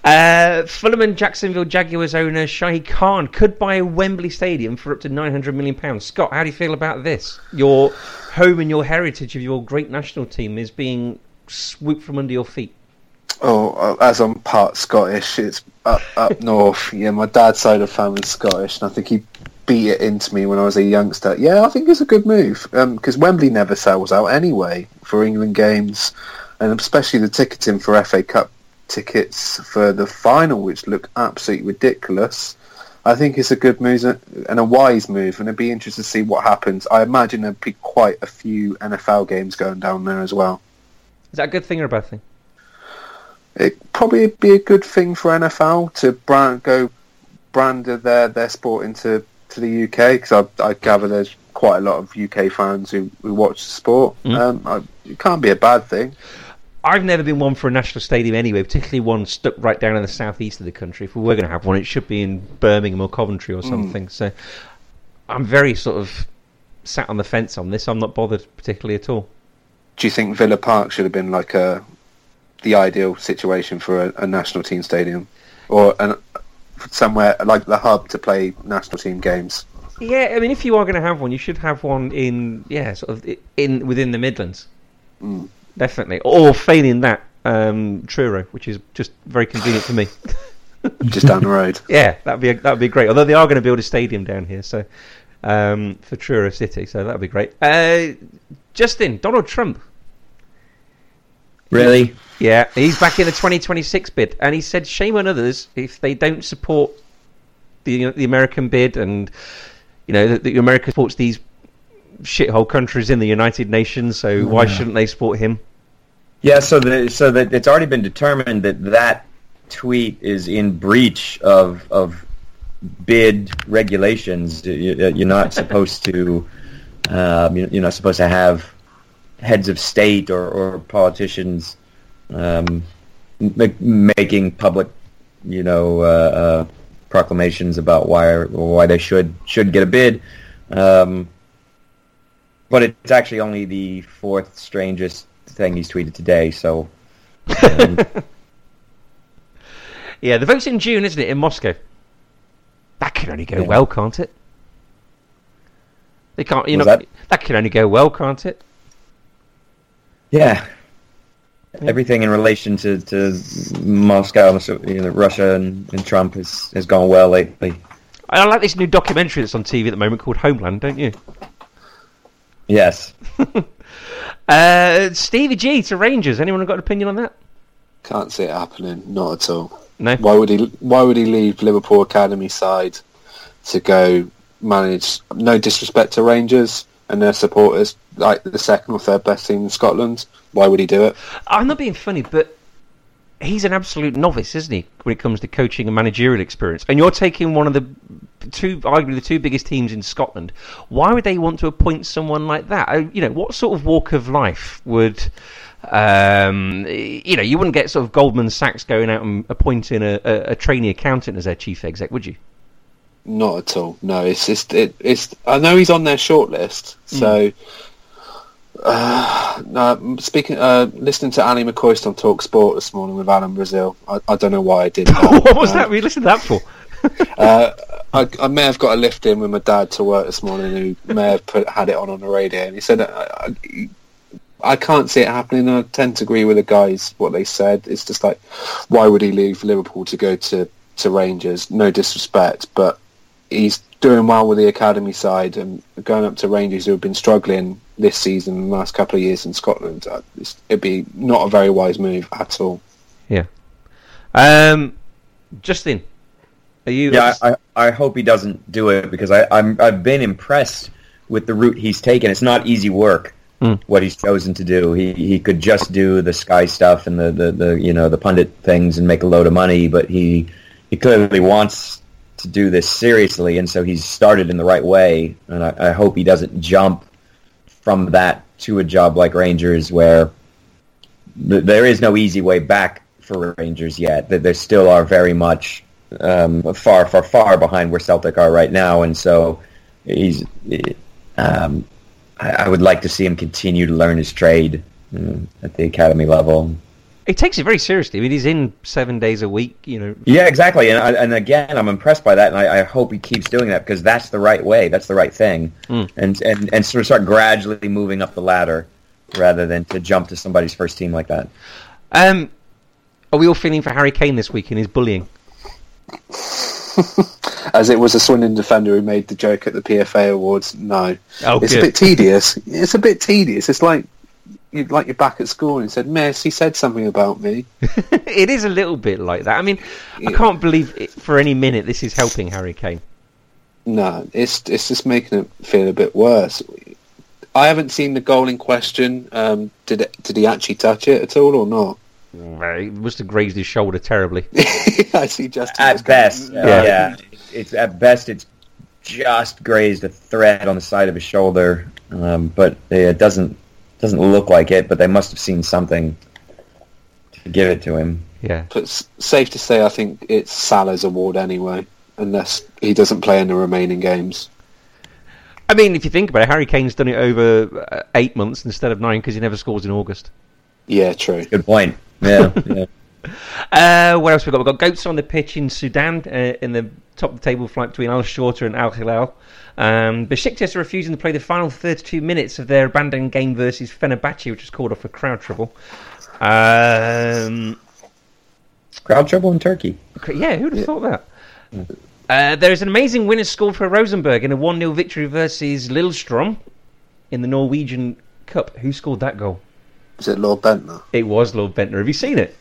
Uh, Fulham and Jacksonville Jaguars owner Shahid Khan could buy a Wembley Stadium for up to nine hundred million pounds. Scott, how do you feel about this? Your home and your heritage of your great national team is being swooped from under your feet. Oh, uh, as I'm part Scottish, it's up, up north. Yeah, my dad's side of family's Scottish, and I think he beat it into me when I was a youngster. Yeah, I think it's a good move because Wembley never sells out anyway for England games, and especially the ticketing for FA Cup tickets for the final, which look absolutely ridiculous. I think it's a good move and a wise move, and it'd be interesting to see what happens. I imagine there'd be quite a few NFL games going down there as well. Is that a good thing or a bad thing? it probably be a good thing for NFL to brand, go brand their their sport into to the UK because I, I gather there's quite a lot of UK fans who, who watch the sport. Mm. Um, I, it can't be a bad thing. I've never been one for a national stadium anyway, particularly one stuck right down in the southeast of the country. If we were going to have one, it should be in Birmingham or Coventry or something. So I'm very sort of sat on the fence on this. I'm not bothered particularly at all. Do you think Villa Park should have been like a the ideal situation for a, a national team stadium or an, somewhere like the hub to play national team games? Yeah, I mean, if you are going to have one, you should have one in yeah, sort of in within the Midlands. Mm. Definitely, or failing that, um, Truro, which is just very convenient for me. just down the road. Yeah, that'd be that'd be great. Although they are going to build a stadium down here, so um, for Truro City, so that'd be great. Uh, Justin, Donald Trump. Really? Yeah, he's back in the 2026 bid, and he said, "Shame on others if they don't support the the American bid, and you know that, that America supports these shithole countries in the United Nations. So why shouldn't they support him?" Yeah, so the, so that it's already been determined that that tweet is in breach of of bid regulations. You- You're not supposed to um, you- you're not supposed to have heads of state or, or politicians um, m- making public, you know, uh, uh, proclamations about why why they should should get a bid. Um, but it's actually only the fourth strangest thing he's tweeted today. So um, Yeah, the vote's in June, isn't it, in Moscow? That can only go Yeah. well, can't it? They can't. You know, that? that- can only go well, can't it? yeah. Everything in relation to, to Moscow, you know, Russia and, and Trump has, has gone well lately. I like this new documentary that's on TV at the moment called Homeland, don't you? Yes. Uh, Stevie G to Rangers. Anyone got an opinion on that? Can't see it happening. Not at all. No. Why would he? Why would he leave Liverpool academy side to go manage? No disrespect to Rangers and their supporters, like the second or third best team in Scotland. Why would he do it? I'm not being funny, but he's an absolute novice, isn't he, when it comes to coaching and managerial experience? And you're taking one of the two, arguably the two biggest teams in Scotland. Why would they want to appoint someone like that? Uh, You know, what sort of walk of life would, um, you know, you wouldn't get sort of Goldman Sachs going out and appointing a, a, a trainee accountant as their chief exec, would you? Not at all. No, it's just it, it's. I know he's on their shortlist. So, uh, no, speaking, uh, listening to Ally McCoist on Talk Sport this morning with Alan Brazil. I, I don't know why I did that. what was Uh, that? We listened to that for. Uh, I, I may have got a lift in with my dad to work this morning who may have put, had it on on the radio and he said I, I, I can't see it happening I tend to agree with the guys what they said it's just like why would he leave Liverpool to go to, to Rangers no disrespect but he's doing well with the academy side and going up to Rangers who have been struggling this season and the last couple of years in Scotland uh, it'd be not a very wise move at all Yeah. Um, Justin, are you? Yeah, I, I, I hope he doesn't do it because I, I'm I've been impressed with the route he's taken. It's not easy work Hmm. what he's chosen to do. He he could just do the sky stuff and the, the, the you know the pundit things and make a load of money, but he he clearly wants to do this seriously, and so he's started in the right way. And I, I hope he doesn't jump from that to a job like Rangers where th- there is no easy way back for Rangers yet. That they still are very much um, far, far, far behind where Celtic are right now, and so he's. Um, I, I would like to see him continue to learn his trade mm, at the academy level. He takes it very seriously. I mean, he's in seven days a week. You know, Yeah, exactly. And, I, and again, I'm impressed by that, and I, I hope he keeps doing that because that's the right way. That's the right thing, Mm. and and and sort of start gradually moving up the ladder rather than to jump to somebody's first team like that. Um, are we all feeling for Harry Kane this week in his bullying? as it was a Swindon defender who made the joke at the PFA Awards. No, Oh, it's good. a bit tedious. It's a bit tedious. It's like you like you're back at school and said, "Miss, he said something about me." it is a little bit like that. I mean, I can't believe it, for any minute this is helping Harry Kane. No, it's it's just making it feel a bit worse. I haven't seen the goal in question. Um, did it, did he actually touch it at all or not? Well, He must have grazed his shoulder terribly. I see. Justin At was going, best, "No." yeah. yeah. It's at best it's just grazed a thread on the side of his shoulder, um, but it doesn't doesn't look like it. But they must have seen something to give it to him. Yeah. But it's safe to say, I think it's Salah's award anyway, unless he doesn't play in the remaining games. I mean, if you think about it, Harry Kane's done it over uh, eight months instead of nine because he never scores in August. Yeah, true. Good point. Yeah, yeah. Uh, what else we got? We've got goats on the pitch in Sudan uh, in the top of the table flight between Al Shorter and Al Hilal. Um, Besiktas are refusing to play the final 32 minutes of their abandoned game versus Fenerbahce, which has called off for crowd trouble. Um, Crowd trouble in Turkey. yeah, who'd have thought that? Uh, there is an amazing winner scored for Rosenborg in a 1 0 victory versus Lillestrøm in the Norwegian Cup. Who scored that goal? Is it Lord Bendtner? It was Lord Bendtner. Have you seen it?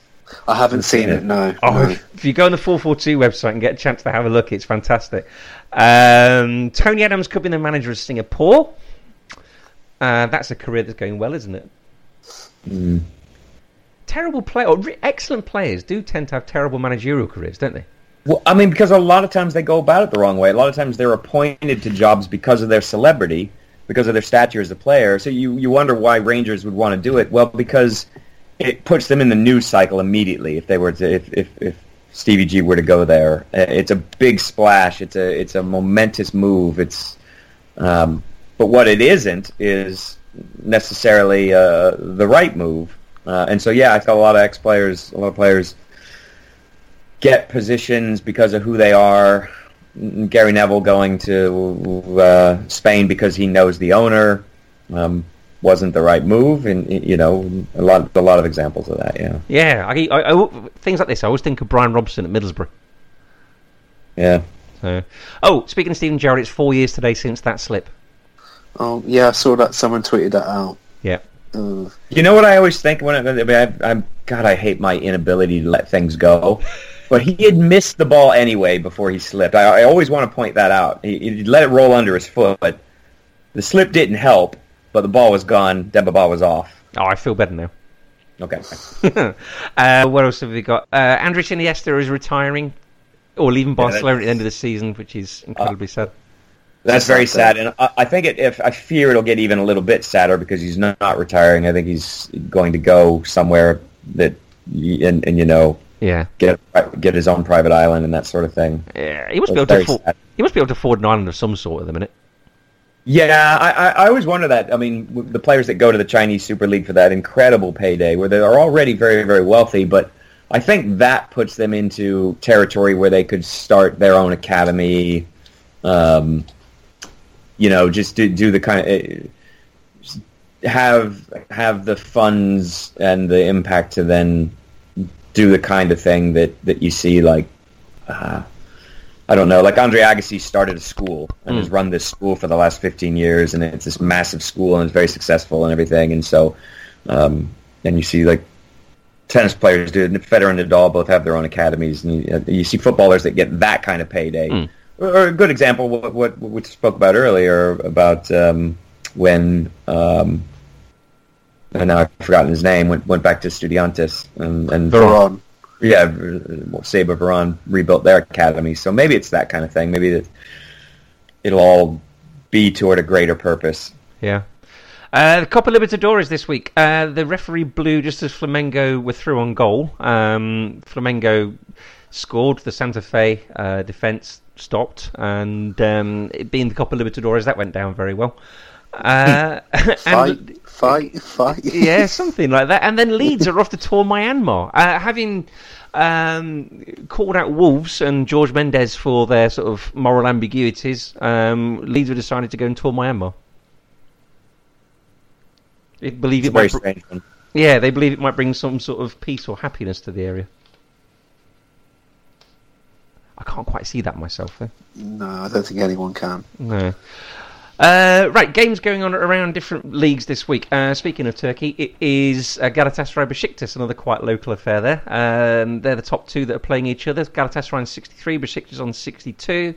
I haven't seen it. No. Oh, no. if you go on the 442 website and get a chance to have a look, it's fantastic. Um, Tony Adams could be the manager of Singapore. Uh, that's a career that's going well, isn't it? Mm. Terrible play or re- excellent players do tend to have terrible managerial careers, don't they? Well, I mean, because a lot of times they go about it the wrong way. A lot of times they're appointed to jobs because of their celebrity, because of their stature as a player. So you, you wonder why Rangers would want to do it. Well, because it puts them in the news cycle immediately. If they were to, if if, if Stevie G were to go there, Uh, it's a big splash. It's a it's a momentous move. It's, um, but what it isn't is necessarily uh, the right move. Uh, and so yeah, I thought a lot of ex players, a lot of players get positions because of who they are. Gary Neville going to uh, Spain because he knows the owner um, wasn't the right move, and you know a lot a lot of examples of that. Yeah, Yeah, I, I, I- things like this. I always think of Brian Robson at Middlesbrough. yeah. So, oh, speaking of Steven Gerrard, it's four years today since that slip. Oh, yeah, I saw that. Someone tweeted that out. Yeah, Uh, You know what I always think when I, I mean, I, I'm God, I hate my inability to let things go. But he had missed the ball anyway before he slipped. I, I always want to point that out. He, he let it roll under his foot. But the slip didn't help, but the ball was gone. Demba Ba was off. oh, I feel better now. Okay. uh, what else have we got? Uh, Andres Iniesta is retiring or leaving Yeah, Barcelona at the end of the season, which is incredibly sad. That's very sad sad, and I, I think it, if I fear it'll get even a little bit sadder because he's not, not retiring. I think he's going to go somewhere that, and, and you know, Yeah, get get his own private island and that sort of thing. yeah. He must be able to afford. sad. He must be able to afford an island of some sort at the minute. Yeah, I, I, always wonder that. I mean, the players that go to the Chinese Super League for that incredible payday, where they are already very, very wealthy, but I think that puts them into territory where they could start their own academy. Um, you know, just do, do the kind of have have the funds and the impact to then do the kind of thing that that you see like. Uh, I don't know. Like Andre Agassi started a school and Mm. has run this school for the last 15 years, and it's this massive school and it's very successful and everything. And so, um, and you see like tennis players do. Federer and Nadal both have their own academies, and you, you see footballers that get that kind of payday. Mm. Or, or a good example, what, what what we spoke about earlier about um, when. Um, and now I've forgotten his name. Went went back to Estudiantes and, and Veron. Yeah, Saber Veron rebuilt their academy. So maybe it's that kind of thing. Maybe that it'll all be toward a greater purpose. Yeah. Uh, the Copa Libertadores this week. Uh, the referee blew just as Flamengo were through on goal. Um, Flamengo scored. The Santa Fe uh, defence stopped, and um, it being the Copa Libertadores, that went down very well. Uh, and Fight, fight, fight. yeah, something like that. And then Leeds are off to tour Myanmar, uh, having um, called out Wolves and Jorge Mendes for their sort of moral ambiguities. Um, Leeds have decided to go and tour Myanmar. They believe It's it a very might, br- one. yeah, they believe it might bring some sort of peace or happiness to the area. I can't quite see that myself, though. No, I don't think anyone can. No. Uh, right, games going on around different leagues this week. Uh, speaking of Turkey, it is uh, Galatasaray Besiktas, another quite local affair there. Um, they're the top two that are playing each other. Galatasaray on 63, Besiktas on 62.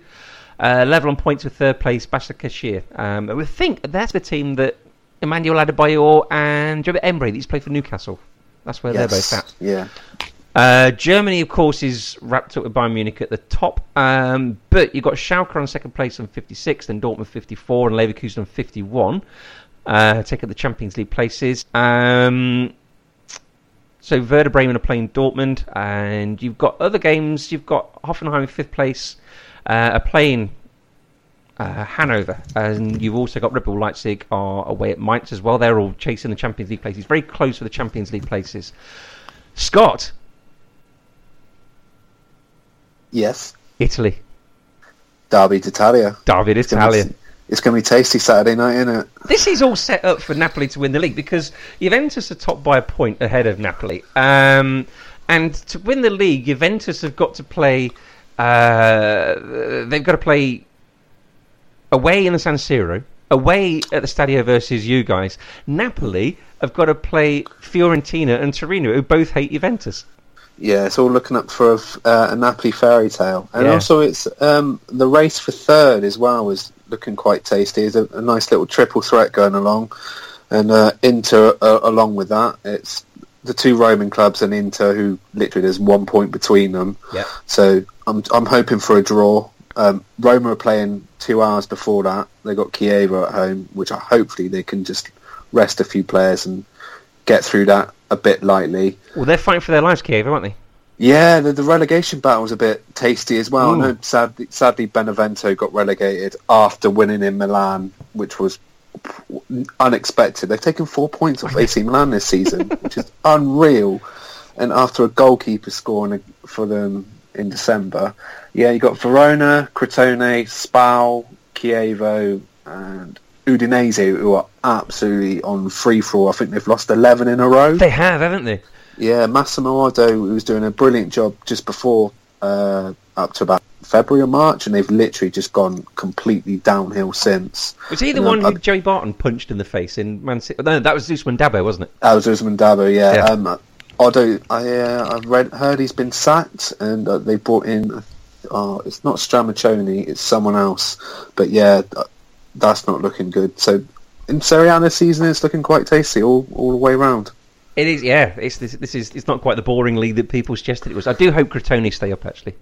Uh, level on points with third place Başakşehir. Um, we think that's the team that Emmanuel Adebayor and Jobert Emre, these play for Newcastle. That's where they're both at. Yeah. Uh, Germany, of course, is wrapped up with Bayern Munich at the top. Um, but you've got Schalke on second place on 56, then Dortmund 54, and Leverkusen on 51. Uh, take up the Champions League places. Um, so Werder Bremen are playing Dortmund, and you've got other games. You've got Hoffenheim in fifth place, uh, are playing uh, Hanover, and you've also got Red Bull Leipzig are away at Mainz as well. They're all chasing the Champions League places, very close for the Champions League places. Scott, Yes. Italy, Derby d'Italia. David It's gonna Italia. it's going to be tasty Saturday night, isn't it? This is all set up for Napoli to win the league because Juventus are top by a point ahead of Napoli. Um, and to win the league, Juventus have got to play. Uh, they've got to play away in the San Siro, away at the Stadio versus you guys. Napoli have got to play Fiorentina and Torino, who both hate Juventus. Yeah, it's all looking up for a, uh, a Napoli fairy tale, and Yeah. also it's um, the race for third as well is looking quite tasty. It's a, a nice little triple threat going along, and uh, Inter uh, along with that. It's the two Roman clubs and Inter, who literally there's one point between them. Yeah. So I'm I'm hoping for a draw. Um, Roma are playing two hours before that. They got Chievo at home, which I, hopefully they can just rest a few players and get through that a bit lightly. Well, they're fighting for their lives, Chievo, aren't they? Yeah, the, the relegation battle was a bit tasty as well. Ooh. I know sadly, sadly Benevento got relegated after winning in Milan, which was unexpected. They've taken four points off AC Milan this season, which is unreal. And after a goalkeeper scoring for them in December, yeah, you got Verona, Crotone, Spal, Chievo, and Udinese, who are absolutely on free for. I think they've lost 11 in a row. They have, haven't they? Yeah, Massimo Oddo who was doing a brilliant job just before uh, up to about February or March, and they've literally just gone completely downhill since. Was he the And, one uh, who Joey Barton punched in the face in Man City? No, that was Ousmane Dabo, wasn't it? That was Ousmane Dabo, yeah. Yeah. Um, Oddo, I, uh, I've read, heard he's been sacked, and uh, they brought in. Uh, it's not Stramaccioni, it's someone else. But yeah, that's not looking good. So in Serie A this season, it's looking quite tasty all all the way round. It is, yeah. It's this, this is it's not quite the boring league that people suggested it was. I do hope Crotone stay up actually.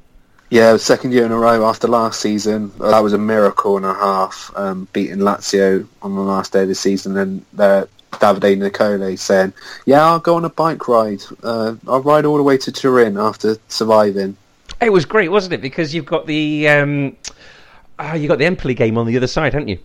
Yeah, second year in a row after last season. Uh, That was a miracle and a half, um, beating Lazio on the last day of the season. And uh, Davide Nicola saying, "Yeah, I'll go on a bike ride. Uh, I'll ride all the way to Turin after surviving." It was great, wasn't it? Because you've got the um, ah, you got the Empoli game on the other side, haven't you?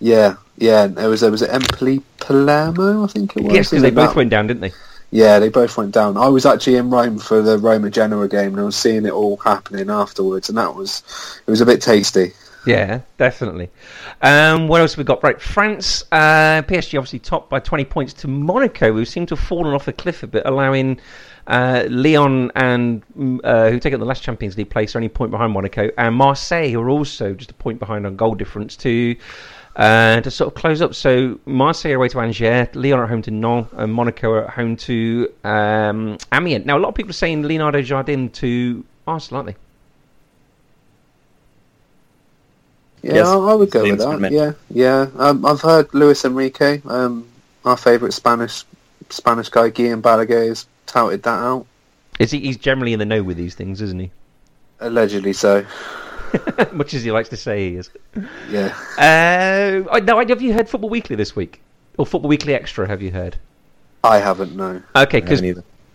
Yeah, yeah. There was there was Empoli Palermo, I think it was. yes, because they both that- went down, didn't they? Yeah, they both went down. I was actually in Rome for the Roma Genoa game, and I was seeing it all happening afterwards, and that was it was a bit tasty. Yeah, definitely. Um, what else have we got? Right, France, uh, PSG obviously topped by 20 points to Monaco, who seem to have fallen off the cliff a bit, allowing uh, Lyon and mm, uh, who take up the last Champions League place are only a point behind Monaco, and Marseille, who are also just a point behind on goal difference to. Uh, to sort of close up, so Marseille away to Angers, Lyon are at home to Nantes, and Monaco are at home to um, Amiens. Now, a lot of people are saying Leonardo Jardim to Arsenal, aren't they? Yeah, Yes, I, I would go with seems good, that. Yeah, yeah. Um, I've heard Luis Enrique, um, our favourite Spanish Spanish guy, Guillem Balaguer, has touted that out. Is he? He's generally in the know with these things, isn't he? Allegedly so. Much as he likes to say he is. Yeah. Uh, now, have you heard Football Weekly this week? Or Football Weekly Extra, have you heard? I haven't, no. Okay, because.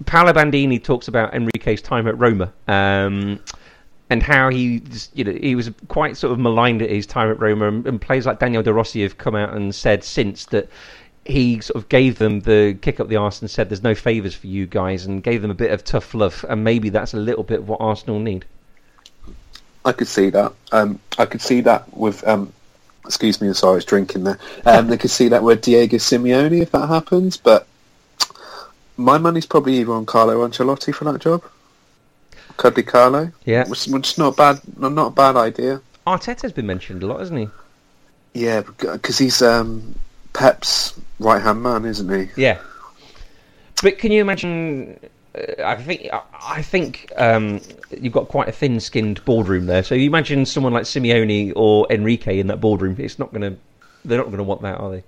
Paolo Bandini talks about Enrique's time at Roma um, and how he, you know, he was quite sort of maligned at his time at Roma, and, and players like Daniel De Rossi have come out and said since that he sort of gave them the kick up the arse and said, "There's no favours for you guys," and gave them a bit of tough love, and maybe that's a little bit of what Arsenal need. I could see that. Um, I could see that with. Um, excuse me, I'm sorry, I was drinking there. Um, they could see that with Diego Simeone if that happens, but my money's probably either on Carlo Ancelotti for that job. Could be Carlo. Yeah, Which, which is not bad, not a bad idea. Arteta's been mentioned a lot, hasn't he? Yeah, because he's um, Pep's right hand man, isn't he? Yeah, but can you imagine? Uh, I think I- I think um, you've got quite a thin-skinned boardroom there. So you imagine someone like Simeone or Enrique in that boardroom. It's not going to. They're not going to want that, are they?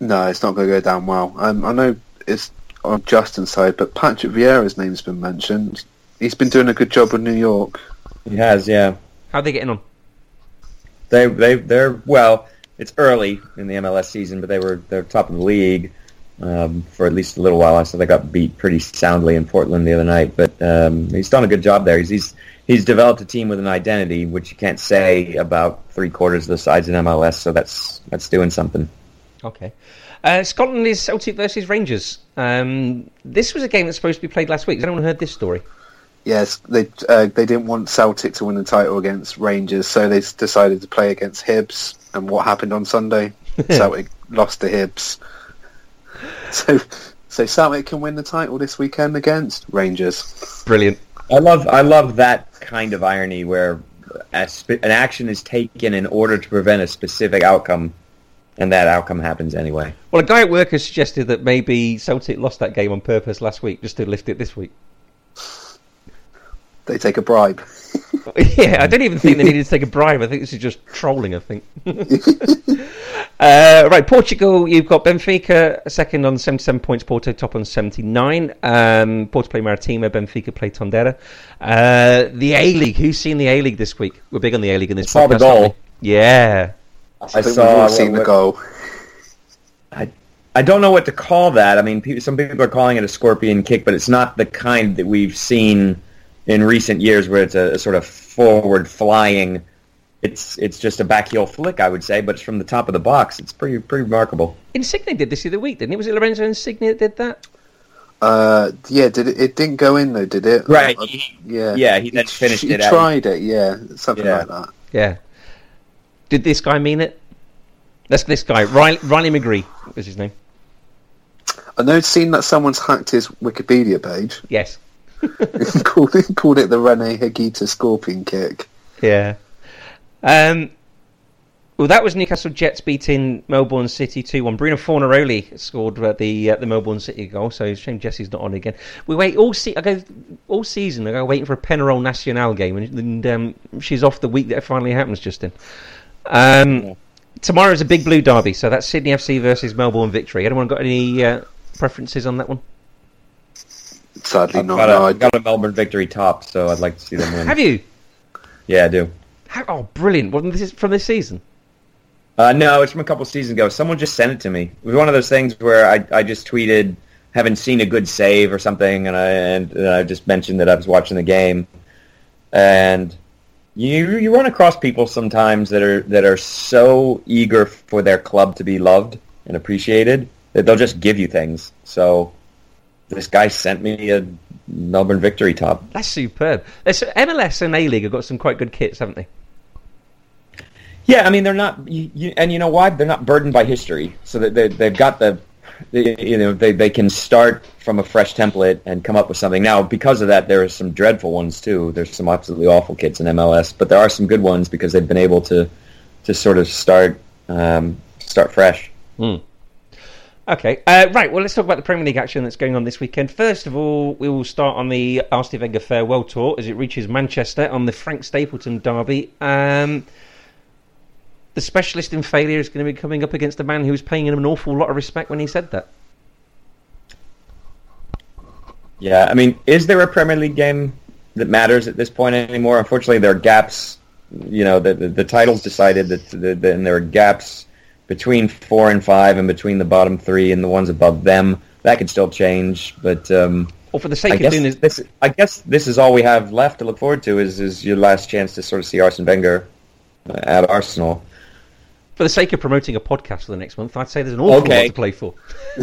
No, it's not going to go down well. Um, I know it's on Justin's side, but Patrick Vieira's name's been mentioned. He's been doing a good job with New York. He has, yeah. How are they getting on? They they they're well. It's early in the MLS season, but they were they're top of the league um, for at least a little while. I saw they got beat pretty soundly in Portland the other night, but um, he's done a good job there. He's, he's he's developed a team with an identity, which you can't say about three quarters of the sides in MLS. So that's that's doing something. Okay. Uh, Scotland is Celtic versus Rangers. Um, this was a game that's supposed to be played last week. Has anyone heard this story? Yes, they uh, they didn't want Celtic to win the title against Rangers, so they decided to play against Hibs. And what happened on Sunday? Celtic lost to Hibs. So, so Celtic can win the title this weekend against Rangers. Brilliant. I love I love that kind of irony where a spe- an action is taken in order to prevent a specific outcome, and that outcome happens anyway. Well, a guy at work has suggested that maybe Celtic lost that game on purpose last week just to lift it this week. They take a bribe. yeah, I don't even think they needed to take a bribe. I think this is just trolling. I think. uh, right, Portugal. You've got Benfica second on seventy-seven points. Porto top on seventy-nine. Um, Porto play Marítimo. Benfica play Tondela. Uh, the A League. Who's seen the A League this week? We're big on the A League in this. Saw the podcast, aren't goal. Yeah. I think we've saw all seen the goal. I, I don't know what to call that. I mean, some people are calling it a scorpion kick, but it's not the kind that we've seen in recent years, where it's a, a sort of forward flying. It's it's just a backheel flick, I would say, but it's from the top of the box. It's pretty pretty remarkable. Insigne did this the other week, didn't it? Was it Lorenzo Insigne that did that? Uh, yeah, did it? It didn't go in though, did it? Right. Uh, yeah. yeah, he then finished he it out. tried it. Yeah, something Yeah. like that. Yeah. Did this guy mean it? That's this guy, Riley, Riley McGree was his name. I know, it's seen that someone's hacked his Wikipedia page, Yes. called it called it the Rene Higuita scorpion kick. Yeah. Um, well, that was Newcastle Jets beating Melbourne City 2 1. Bruno Fornaroli scored uh, the uh, the Melbourne City goal, so it's a shame Jesse's not on again. We wait all se- I go all season. I go waiting for a Penarol Nacional game, and, and um, she's off the week that it finally happens, Justin. Um, Tomorrow's a big blue derby, so that's Sydney FC versus Melbourne Victory. Anyone got any uh, preferences on that one? Sadly, I've not. got, No, a, I, I've got a Melbourne victory top, so I'd like to see them win. Have you? Yeah, I do. How, oh, brilliant! Well, this from this season. Uh, no, it's from a couple seasons ago. Someone just sent it to me. It was one of those things where I, I just tweeted, haven't seen a good save or something, and I and, uh, I just mentioned that I was watching the game, and you you run across people sometimes that are that are so eager for their club to be loved and appreciated that they'll just give you things. So this guy sent me a Melbourne victory top. That's superb. MLS and A League have got some quite good kits, haven't they? Yeah, I mean they're not, you, you, and you know why? They're not burdened by history, so that they, they've got the, they, you know, they they can start from a fresh template and come up with something. Now, because of that, there are some dreadful ones too. There's some absolutely awful kits in MLS, but there are some good ones because they've been able to, to sort of start, um, start fresh. Okay, uh, right. Well, let's talk about the Premier League action that's going on this weekend. First of all, we will start on the Arsene Wenger farewell tour as it reaches Manchester on the Frank Stapleton derby. Um, the specialist in failure is going to be coming up against a man who was paying him an awful lot of respect when he said that. Yeah, I mean, is there a Premier League game that matters at this point anymore? Unfortunately, there are gaps. You know, the the, the titles decided that, the, the, and there are gaps between four and five, and between the bottom three and the ones above them. That could still change, but um, Or for the I sake of guess doing this, this. I guess this is all we have left to look forward to. Is is your last chance to sort of see Arsene Wenger at Arsenal? For the sake of promoting a podcast for the next month, I'd say there's an awful Okay. lot to play for.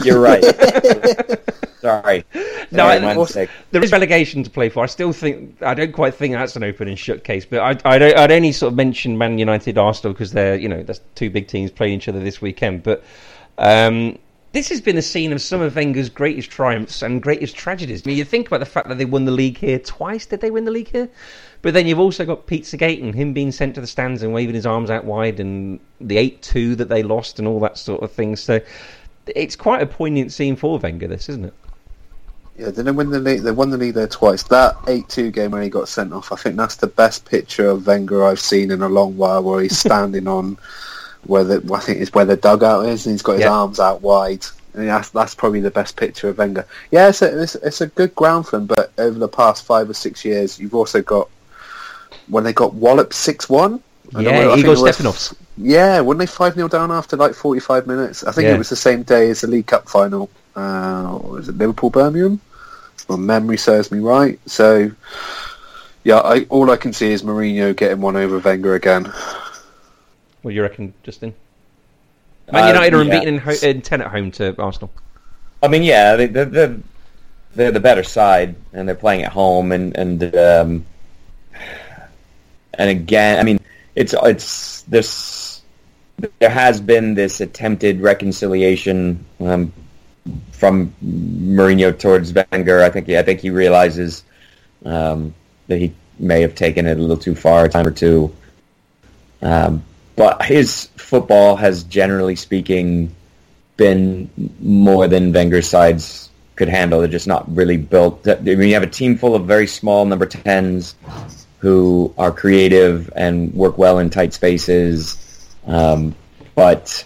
You're right. Sorry. No, I- my. There is relegation to play for. I still think I don't quite think that's an open and shut case. But I, I don't, I'd only sort of mention Man United, Arsenal because they're you know that's two big teams playing each other this weekend. But um, this has been the scene of some of Wenger's greatest triumphs and greatest tragedies. I mean, you think about the fact that they won the league here twice. Did they win the league here? But then you've also got Pizzagate and him being sent to the stands and waving his arms out wide, and the eight-two that they lost, and all that sort of thing. So it's quite a poignant scene for Wenger. This, isn't it? Yeah, they win the league. They won the league there twice. That eight-two game when he got sent off, I think that's the best picture of Wenger I've seen in a long while. Where he's standing on where the I think it's where the dugout is, and he's got his Yeah. arms out wide. And that's that's probably the best picture of Wenger. Yeah, it's a, it's, it's a good ground for him, but over the past five or six years, you've also got when they got walloped six-one. I don't know, Yeah, I Igor it was- Stepanovs. Yeah, weren't they 5 0 down after like 45 minutes? I think Yeah. it was the same day as the League Cup final. Uh, was it Liverpool Birmingham? If my memory serves me right. So, yeah, I, all I can see is Mourinho getting one over Wenger again. What do you reckon, Justin? Man Uh, United are yeah. unbeaten in, ho- in ten at home to Arsenal. I mean, yeah, the, the, the they're the better side, and they're playing at home, and and um, and again, I mean, it's it's this. There has been this attempted reconciliation um, from Mourinho towards Wenger. I think he, I think he realizes um, that he may have taken it a little too far a time or two. Um, but his football has, generally speaking, been more than Wenger's sides could handle. They're just not really built. I mean, you have a team full of very small number tens who are creative and work well in tight spaces, um, but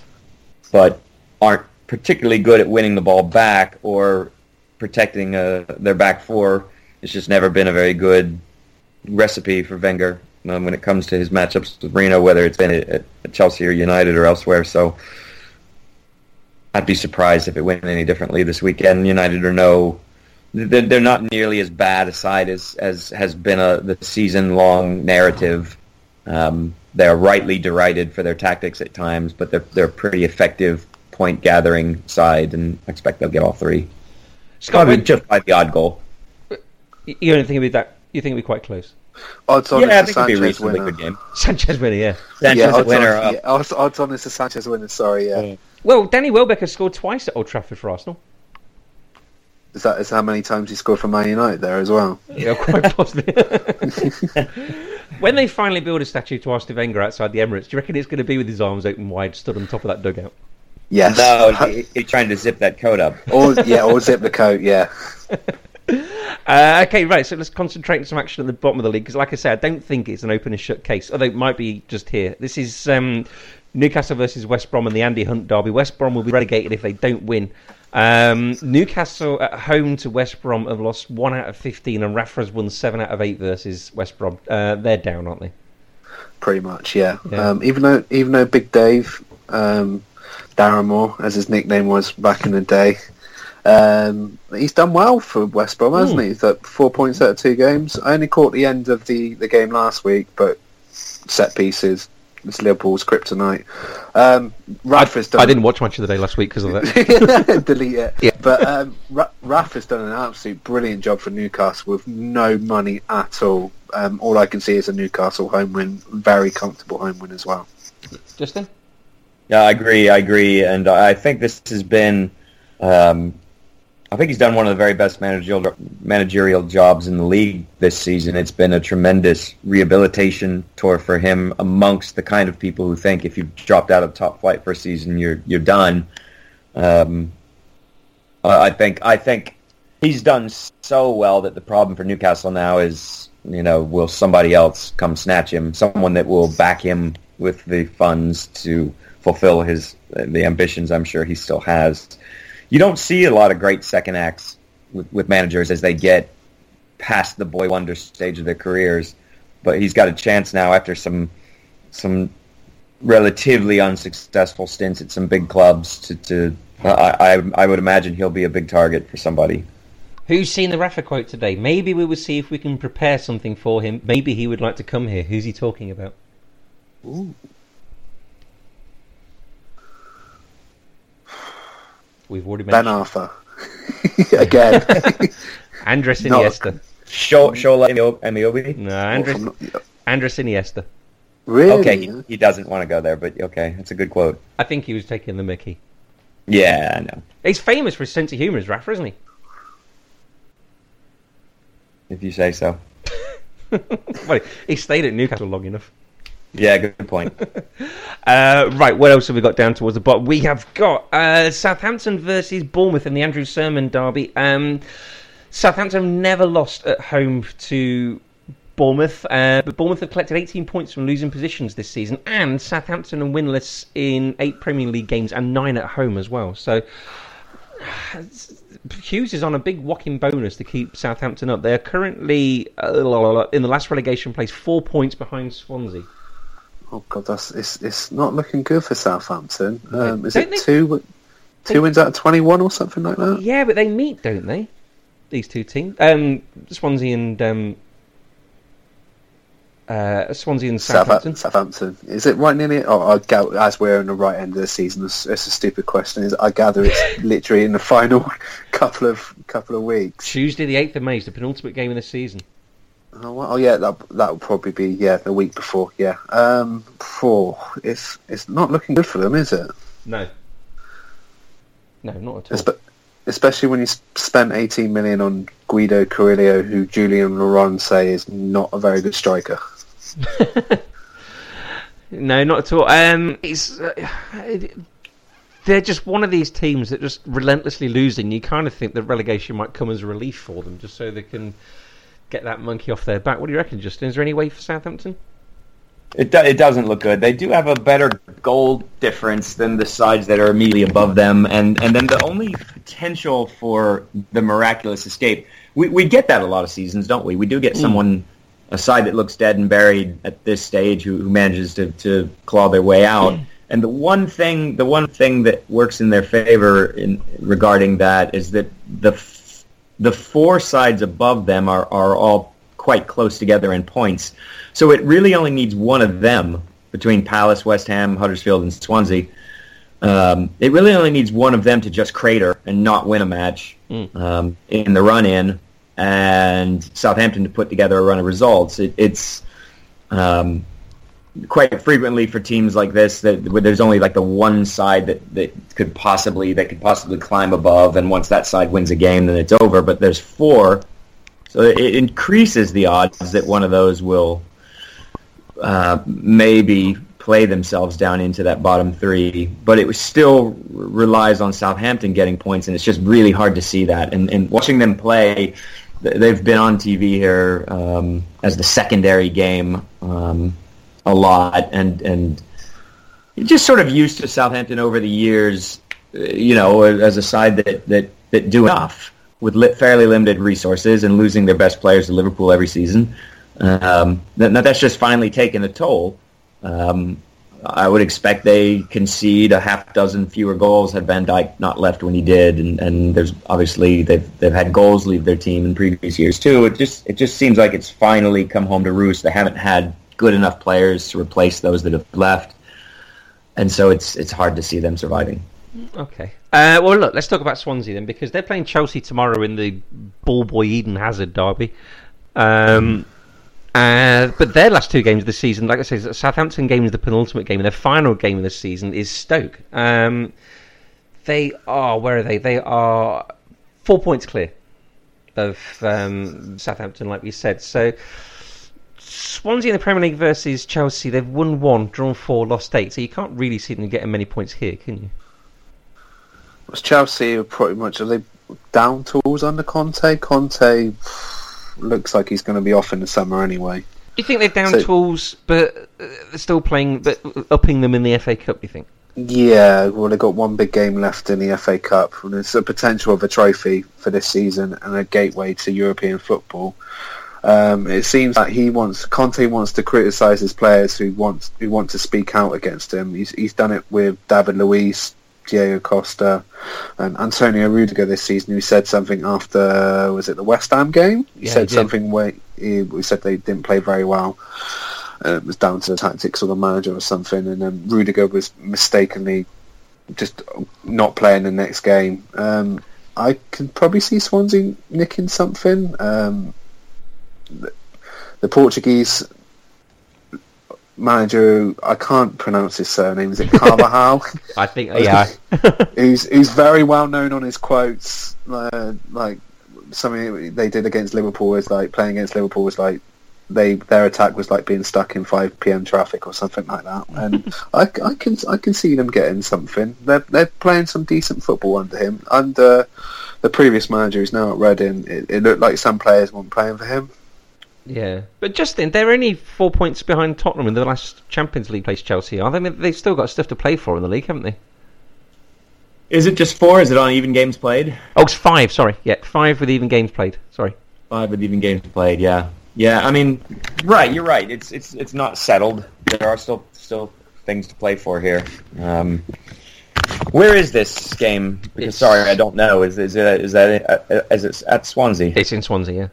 but aren't particularly good at winning the ball back or protecting uh, their back four. It's just never been a very good recipe for Wenger um, when it comes to his matchups with Reno, whether it's been at, at Chelsea or United or elsewhere. So I'd be surprised if it went any differently this weekend. United or no, they're, they're not nearly as bad a side as, as has been a, the season-long narrative. Um, they're rightly derided for their tactics at times, but they're they're a pretty effective point gathering side, and I expect they'll get all three. Scott, Probably just by the odd goal. you don't think it'll be that? You think it'll be quite close? Odds on yeah, I it's a think it'll be Sanchez winner. good game. Sanchez winner, yeah. Sanchez yeah, odds winner. on, yeah, odds, odds on it's a Sanchez winner. Sorry, yeah. Yeah. Well, Danny Welbeck has scored twice at Old Trafford for Arsenal. Is that is how many times he scored for Man United there as well? Yeah, quite possibly. when they finally build a statue to Arsene Wenger outside the Emirates, do you reckon it's going to be with his arms open wide, stood on top of that dugout? Yes. No, he, he's trying to zip that coat up. or yeah, or zip the coat. Yeah. Uh, okay, right. So let's concentrate on some action at the bottom of the league because, like I said, I don't think it's an open and shut case. Although it might be just here. This is um, Newcastle versus West Brom and the Andy Hunt derby. West Brom will be relegated if they don't win. Um, Newcastle at home to West Brom have lost one out of fifteen, and Rafa's won seven out of eight versus West Brom. Uh, they're down, aren't they? Pretty much, yeah. Yeah. Um, even though even though Big Dave, um, Darren Moore, as his nickname was back in the day, um, he's done well for West Brom, hasn't he? He's got four points out of two games. I only caught the end of the, the game last week, but set pieces. It's Liverpool's kryptonite. Um, Rafa's done. I didn't watch much of the day last week because of that. delete it. Yeah. But um, Ra- Raf has done an absolute brilliant job for Newcastle with no money at all. Um, all I can see is a Newcastle home win, very comfortable home win as well. Justin, Yeah, I agree. I agree, and I think this has been. Um, I think he's done one of the very best managerial managerial jobs in the league this season. It's been a tremendous rehabilitation tour for him amongst the kind of people who think if you dropped out of top flight for a season, you're you're done. Um, I think I think he's done so well that the problem for Newcastle now is you know will somebody else come snatch him? Someone that will back him with the funds to fulfill his the ambitions I'm sure he still has. You don't see a lot of great second acts with, with managers as they get past the boy wonder stage of their careers, but he's got a chance now after some some relatively unsuccessful stints at some big clubs to. to I, I I would imagine he'll be a big target for somebody. who's seen the Rafa quote today? Maybe we will see if we can prepare something for him. Maybe he would like to come here. Who's he talking about? We've already Ben mentioned Arthur. Again. Andres No. Iniesta. Show Shola Ameobi. No, Andres, From- Andres Iniesta. really? Okay, he, he doesn't want to go there, but okay, that's a good quote. I think he was taking the Mickey. Yeah, I know. He's famous for his sense of humour, is Rafa, isn't he? If you say so. well, he stayed at Newcastle long enough. Yeah, good point. Uh, right, what else have we got down towards the bottom? We have got uh, Southampton versus Bournemouth in the Andrew Sermon derby. Um, Southampton have never lost at home to Bournemouth, uh, but Bournemouth have collected 18 points from losing positions this season, and Southampton are winless in eight Premier League games and nine at home as well. So Hughes is on a big walking bonus to keep Southampton up. They are currently uh, in the last relegation place, four points behind Swansea. Oh god, that's it's it's not looking good for Southampton. Um, is Don't it they- two two wins out of twenty one or something like that? Yeah, but they meet, don't they? These two teams, um, Swansea and um, Uh, Swansea and Southampton. Southampton. Is it right nearly? Oh, I gather, as we're in the right end of the season, it's, it's a stupid question. Is I gather it's literally in the final couple of couple of weeks. Tuesday, the eighth of May is the penultimate game of the season. Oh, oh yeah, that that would probably be yeah the week before. Yeah, um, for it's it's not looking good for them, is it? No. No, not at all. Espe- especially when you s- spent 18 million on Guido Carrillo, who Julien Laurens say is not a very good striker. No, not at all. Um, it's uh, it- they're just one of these teams that just relentlessly losing. You kind of think that relegation might come as a relief for them, just so they can get that monkey off their back. What do you reckon, Justin? Is there any way for Southampton? It, do, it doesn't look good. They do have a better goal difference than the sides that are immediately above them, and, and then the only potential for the miraculous escape. We, we get that a lot of seasons, don't we? We do get mm. someone, a side that looks dead and buried at this stage, who, who manages to, to claw their way out. Mm. And the one thing, the one thing that works in their favor in regarding that is that the the four sides above them are, are all quite close together in points. So it really only needs one of them between Palace, West Ham, Huddersfield, and Swansea. Um, it really only needs one of them to just crater and not win a match um, in the run-in, and Southampton to put together a run of results. It, it's um, quite frequently for teams like this that there's only like the one side that, that could possibly that could possibly climb above, and once that side wins a game, then it's over. But there's four, so it increases the odds that one of those will uh, maybe play themselves down into that bottom three. But it still relies on Southampton getting points, and it's just really hard to see that. And, and watching them play, they've been on TV here um, as the secondary game um, a lot, and and just sort of used to Southampton over the years. You know, as a side that that that do enough with li- fairly limited resources and losing their best players to Liverpool every season. Um, that, that's just finally taken a toll. Um, I would expect they concede a half dozen fewer goals had Van Dijk not left when he did, and, and there's obviously they've they've had goals leave their team in previous years too. It just it just seems like it's finally come home to roost. They haven't had good enough players to replace those that have left, and so it's it's hard to see them surviving. Okay. Uh, well, look, let's talk about Swansea then, because they're playing Chelsea tomorrow in the ball boy Eden Hazard derby. Um, uh, but their last two games of the season, like I say, Southampton game is the penultimate game, and their final game of the season is Stoke. Um, they are where are they? They are four points clear of um, Southampton, like we said. So Swansea in the Premier League versus Chelsea, they've won one, drawn four, lost eight. So you can't really see them getting many points here, can you? Was Chelsea are pretty much are they down tools under Conte? Conte looks like he's going to be off in the summer anyway. Do You think they're down So- tools, but uh, they're still playing, but upping them in the FA Cup? Do You think? Yeah, well, they've got one big game left in the FA Cup, and there's a potential of a trophy for this season and a gateway to European football. Um, it seems that he wants Conte wants to criticise his players who want who want to speak out against him. He's he's done it with David Luiz, Diego Costa, and Antonio Rudiger this season. Who said something after was it the West Ham game? He Yeah, said he something where he, he said they didn't play very well. Uh, it was down to the tactics or the manager or something, and then Rudiger was mistakenly just not playing the next game. Um, I can probably see Swansea nicking something. Um, the, Portuguese manager, I can't pronounce his surname. Is it Carvajal? I think, yeah. who's who's very well known on his quotes. Uh, like something they did against Liverpool was like playing against Liverpool was like they their attack was like being stuck in 5 p.m. traffic or something like that. And I, I can I can see them getting something. They're they're playing some decent football under him. Under the previous manager who's now at Reading, it, it looked like some players weren't playing for him. Yeah. But Justin, they're only four points behind Tottenham in the last Champions League place Chelsea are they? I mean, they've still got stuff to play for in the league, haven't they? Is it just four? Is it on even games played? Oh, it's five. Sorry, yeah, five with even games played. Sorry. Five with even games played. Yeah, yeah. I mean, right. You're right. It's it's it's not settled. There are still still things to play for here. Um, where is this game? Because, sorry, I don't know. Is is it is that uh, is it at Swansea? It's in Swansea, yeah.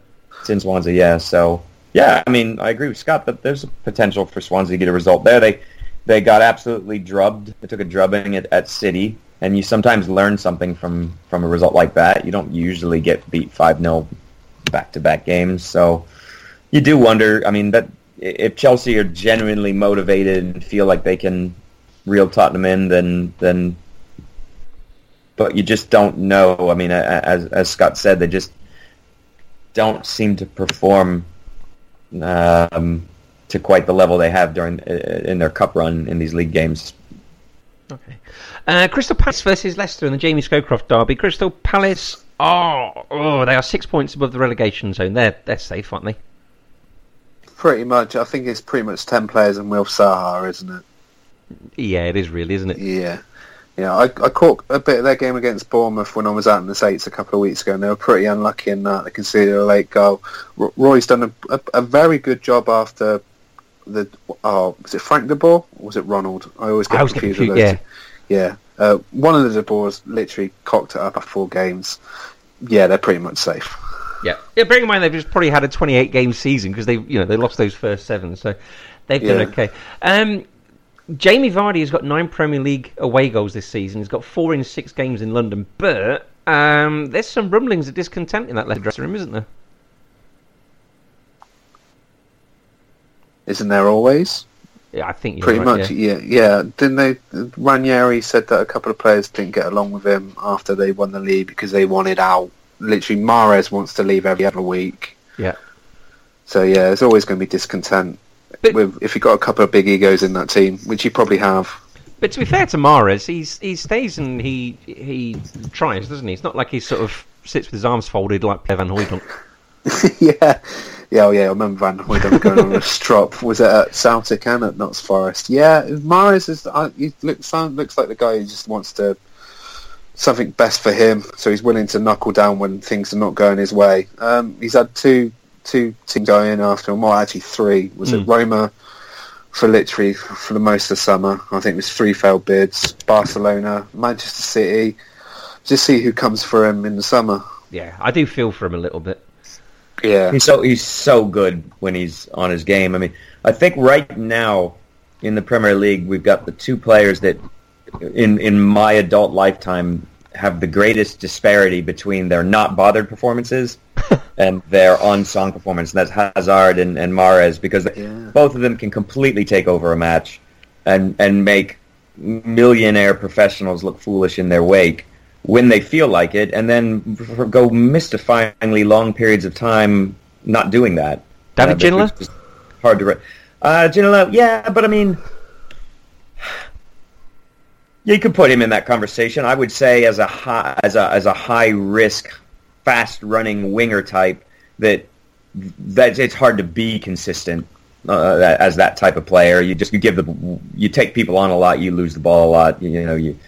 In Swansea. Yeah. So Yeah, I mean, I agree with Scott that there's a potential for Swansea to get a result there. They they got absolutely drubbed. They took a drubbing at, at City, and you sometimes learn something from, from a result like that. You don't usually get beat 5-0 back-to-back games, so you do wonder, I mean, that if Chelsea are genuinely motivated and feel like they can reel Tottenham in, then then but you just don't know. I mean, as as Scott said, they just don't seem to perform um, to quite the level they have during uh, in their cup run in these league games. Okay. Uh, Crystal Palace versus Leicester in the Jamie Scowcroft derby. Crystal Palace, oh, oh, they are six points above the relegation zone. They're they're safe, aren't they? Pretty much. I think it's pretty much ten players and Wilf Zaha, isn't it? Yeah, it is really, isn't it? Yeah. Yeah, I, I caught a bit of their game against Bournemouth when I was out in the States a couple of weeks ago, and they were pretty unlucky in that. They conceded a late goal. Roy's done a, a, a very good job after the... Oh, was it Frank de Boer or was it Ronald? I always get I confused with those. yeah. two. Yeah. Uh, one of the de Boers literally cocked it up after four games. Yeah, they're pretty much safe. Yeah, yeah. Bearing in mind they've just probably had a 28 game season because they, you know, they lost those first seven, so they've done Yeah. okay. Um, Jamie Vardy has got nine Premier League away goals this season. He's got four in six games in London, but um, there's some rumblings of discontent in that Leicester dressing room, isn't there? Isn't there always? Yeah, I think Pretty right, much, yeah. yeah. yeah. Didn't they? Ranieri said that a couple of players didn't get along with him after they won the league because they wanted out. Literally, Mahrez wants to leave every other week. Yeah. So yeah, there's always going to be discontent But- with if you've got a couple of big egos in that team, which you probably have. But to be fair to Mahrez, he's he stays and he he tries, doesn't he? It's not like he sort of sits with his arms folded like Pierre Van Hooydonk. yeah, yeah, oh yeah. I remember Van Hooydonk going on a strop. Was it at Celtic and at Notts Forest? Yeah, Mahrez is. Uh, he looks looks like the guy who just wants to something best for him. So he's willing to knuckle down when things are not going his way. Um, he's had two two teams going after him. Well, actually three. Was it Mm. Roma? For literally for the most of summer, I think it was three failed bids. Barcelona, Manchester City. Just see who comes for him in the summer. Yeah, I do feel for him a little bit. Yeah, He's so he's so good when he's on his game. I mean, I think right now in the Premier League we've got the two players that in in my adult lifetime have the greatest disparity between their not bothered performances and their on song performance. And that's Hazard and, and Mahrez because Yeah. both of them can completely take over a match and and make millionaire professionals look foolish in their wake when they feel like it, and then go mystifyingly long periods of time not doing that. David Uh, Ginola? hard to. Re- uh, Ginola, yeah, but I mean, you could put him in that conversation. I would say as a high, as a as a high risk, fast running winger type that that it's hard to be consistent uh, as that type of player. You just you give the you take people on a lot, you lose the ball a lot. You, know you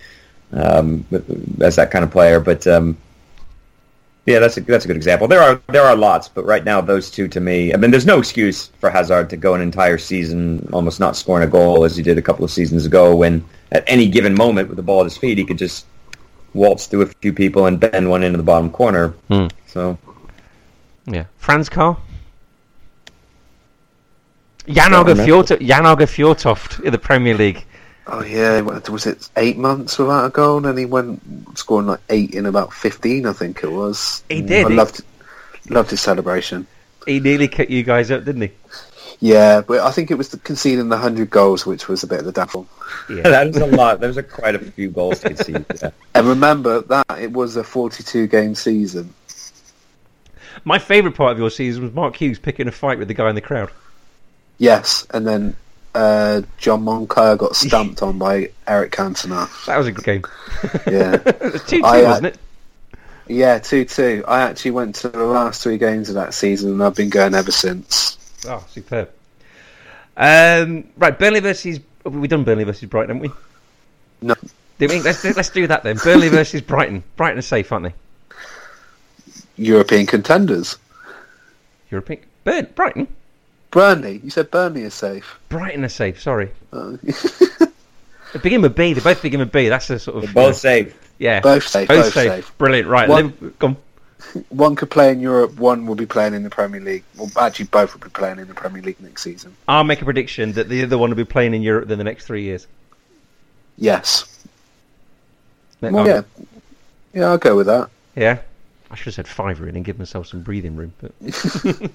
um, as that kind of player. But um, yeah, that's a that's a good example. There are there are lots, but right now those two to me. I mean, there's no excuse for Hazard to go an entire season almost not scoring a goal as he did a couple of seasons ago. When at any given moment with the ball at his feet, he could just waltz through a few people and bend one into the bottom corner. Hmm. So Yeah, Franz Carr. Jan Åge remember. Jan Åge Fjortoft in the Premier League. Oh yeah, was it eight months without a goal, and he went scoring like eight in about fifteen, I think it was. He mm. did, I he- loved loved his celebration. He nearly cut you guys up, didn't he? Yeah, but I think it was the conceding the hundred goals, which was a bit of the downfall. Yeah. that was a lot. There was a, quite a few goals to see. Yeah. And remember that it was a forty-two game season. My favourite part of your season was Mark Hughes picking a fight with the guy in the crowd. Yes, and then uh, John Moncur got stamped on by Eric Cantona. That was a good game. Yeah, it was 2 2, I, uh, wasn't it? yeah, two-two. I actually went to the last three games of that season, and I've been going ever since. Oh, superb. Um, right, Burnley versus. We've done Burnley versus Brighton, haven't we? No. Do we- let's, let's do that then. Burnley versus Brighton. Brighton are safe, aren't they? European contenders. European. Burn, Brighton? Burnley, you said Burnley is safe. Brighton are safe, sorry. Uh, They begin with B. They both begin with B. That's a sort of. They're both safe. Yeah. both safe, Both, both safe. safe. Brilliant. Right. One- Liv- go on. one could play in Europe, one will be playing in the Premier League. Well, actually, both will be playing in the Premier League next season. I'll make a prediction that the other one will be playing in Europe in the next three years. Yes. Well, yeah. Yeah, I'll go with that. Yeah. I should have said five really and give myself some breathing room. But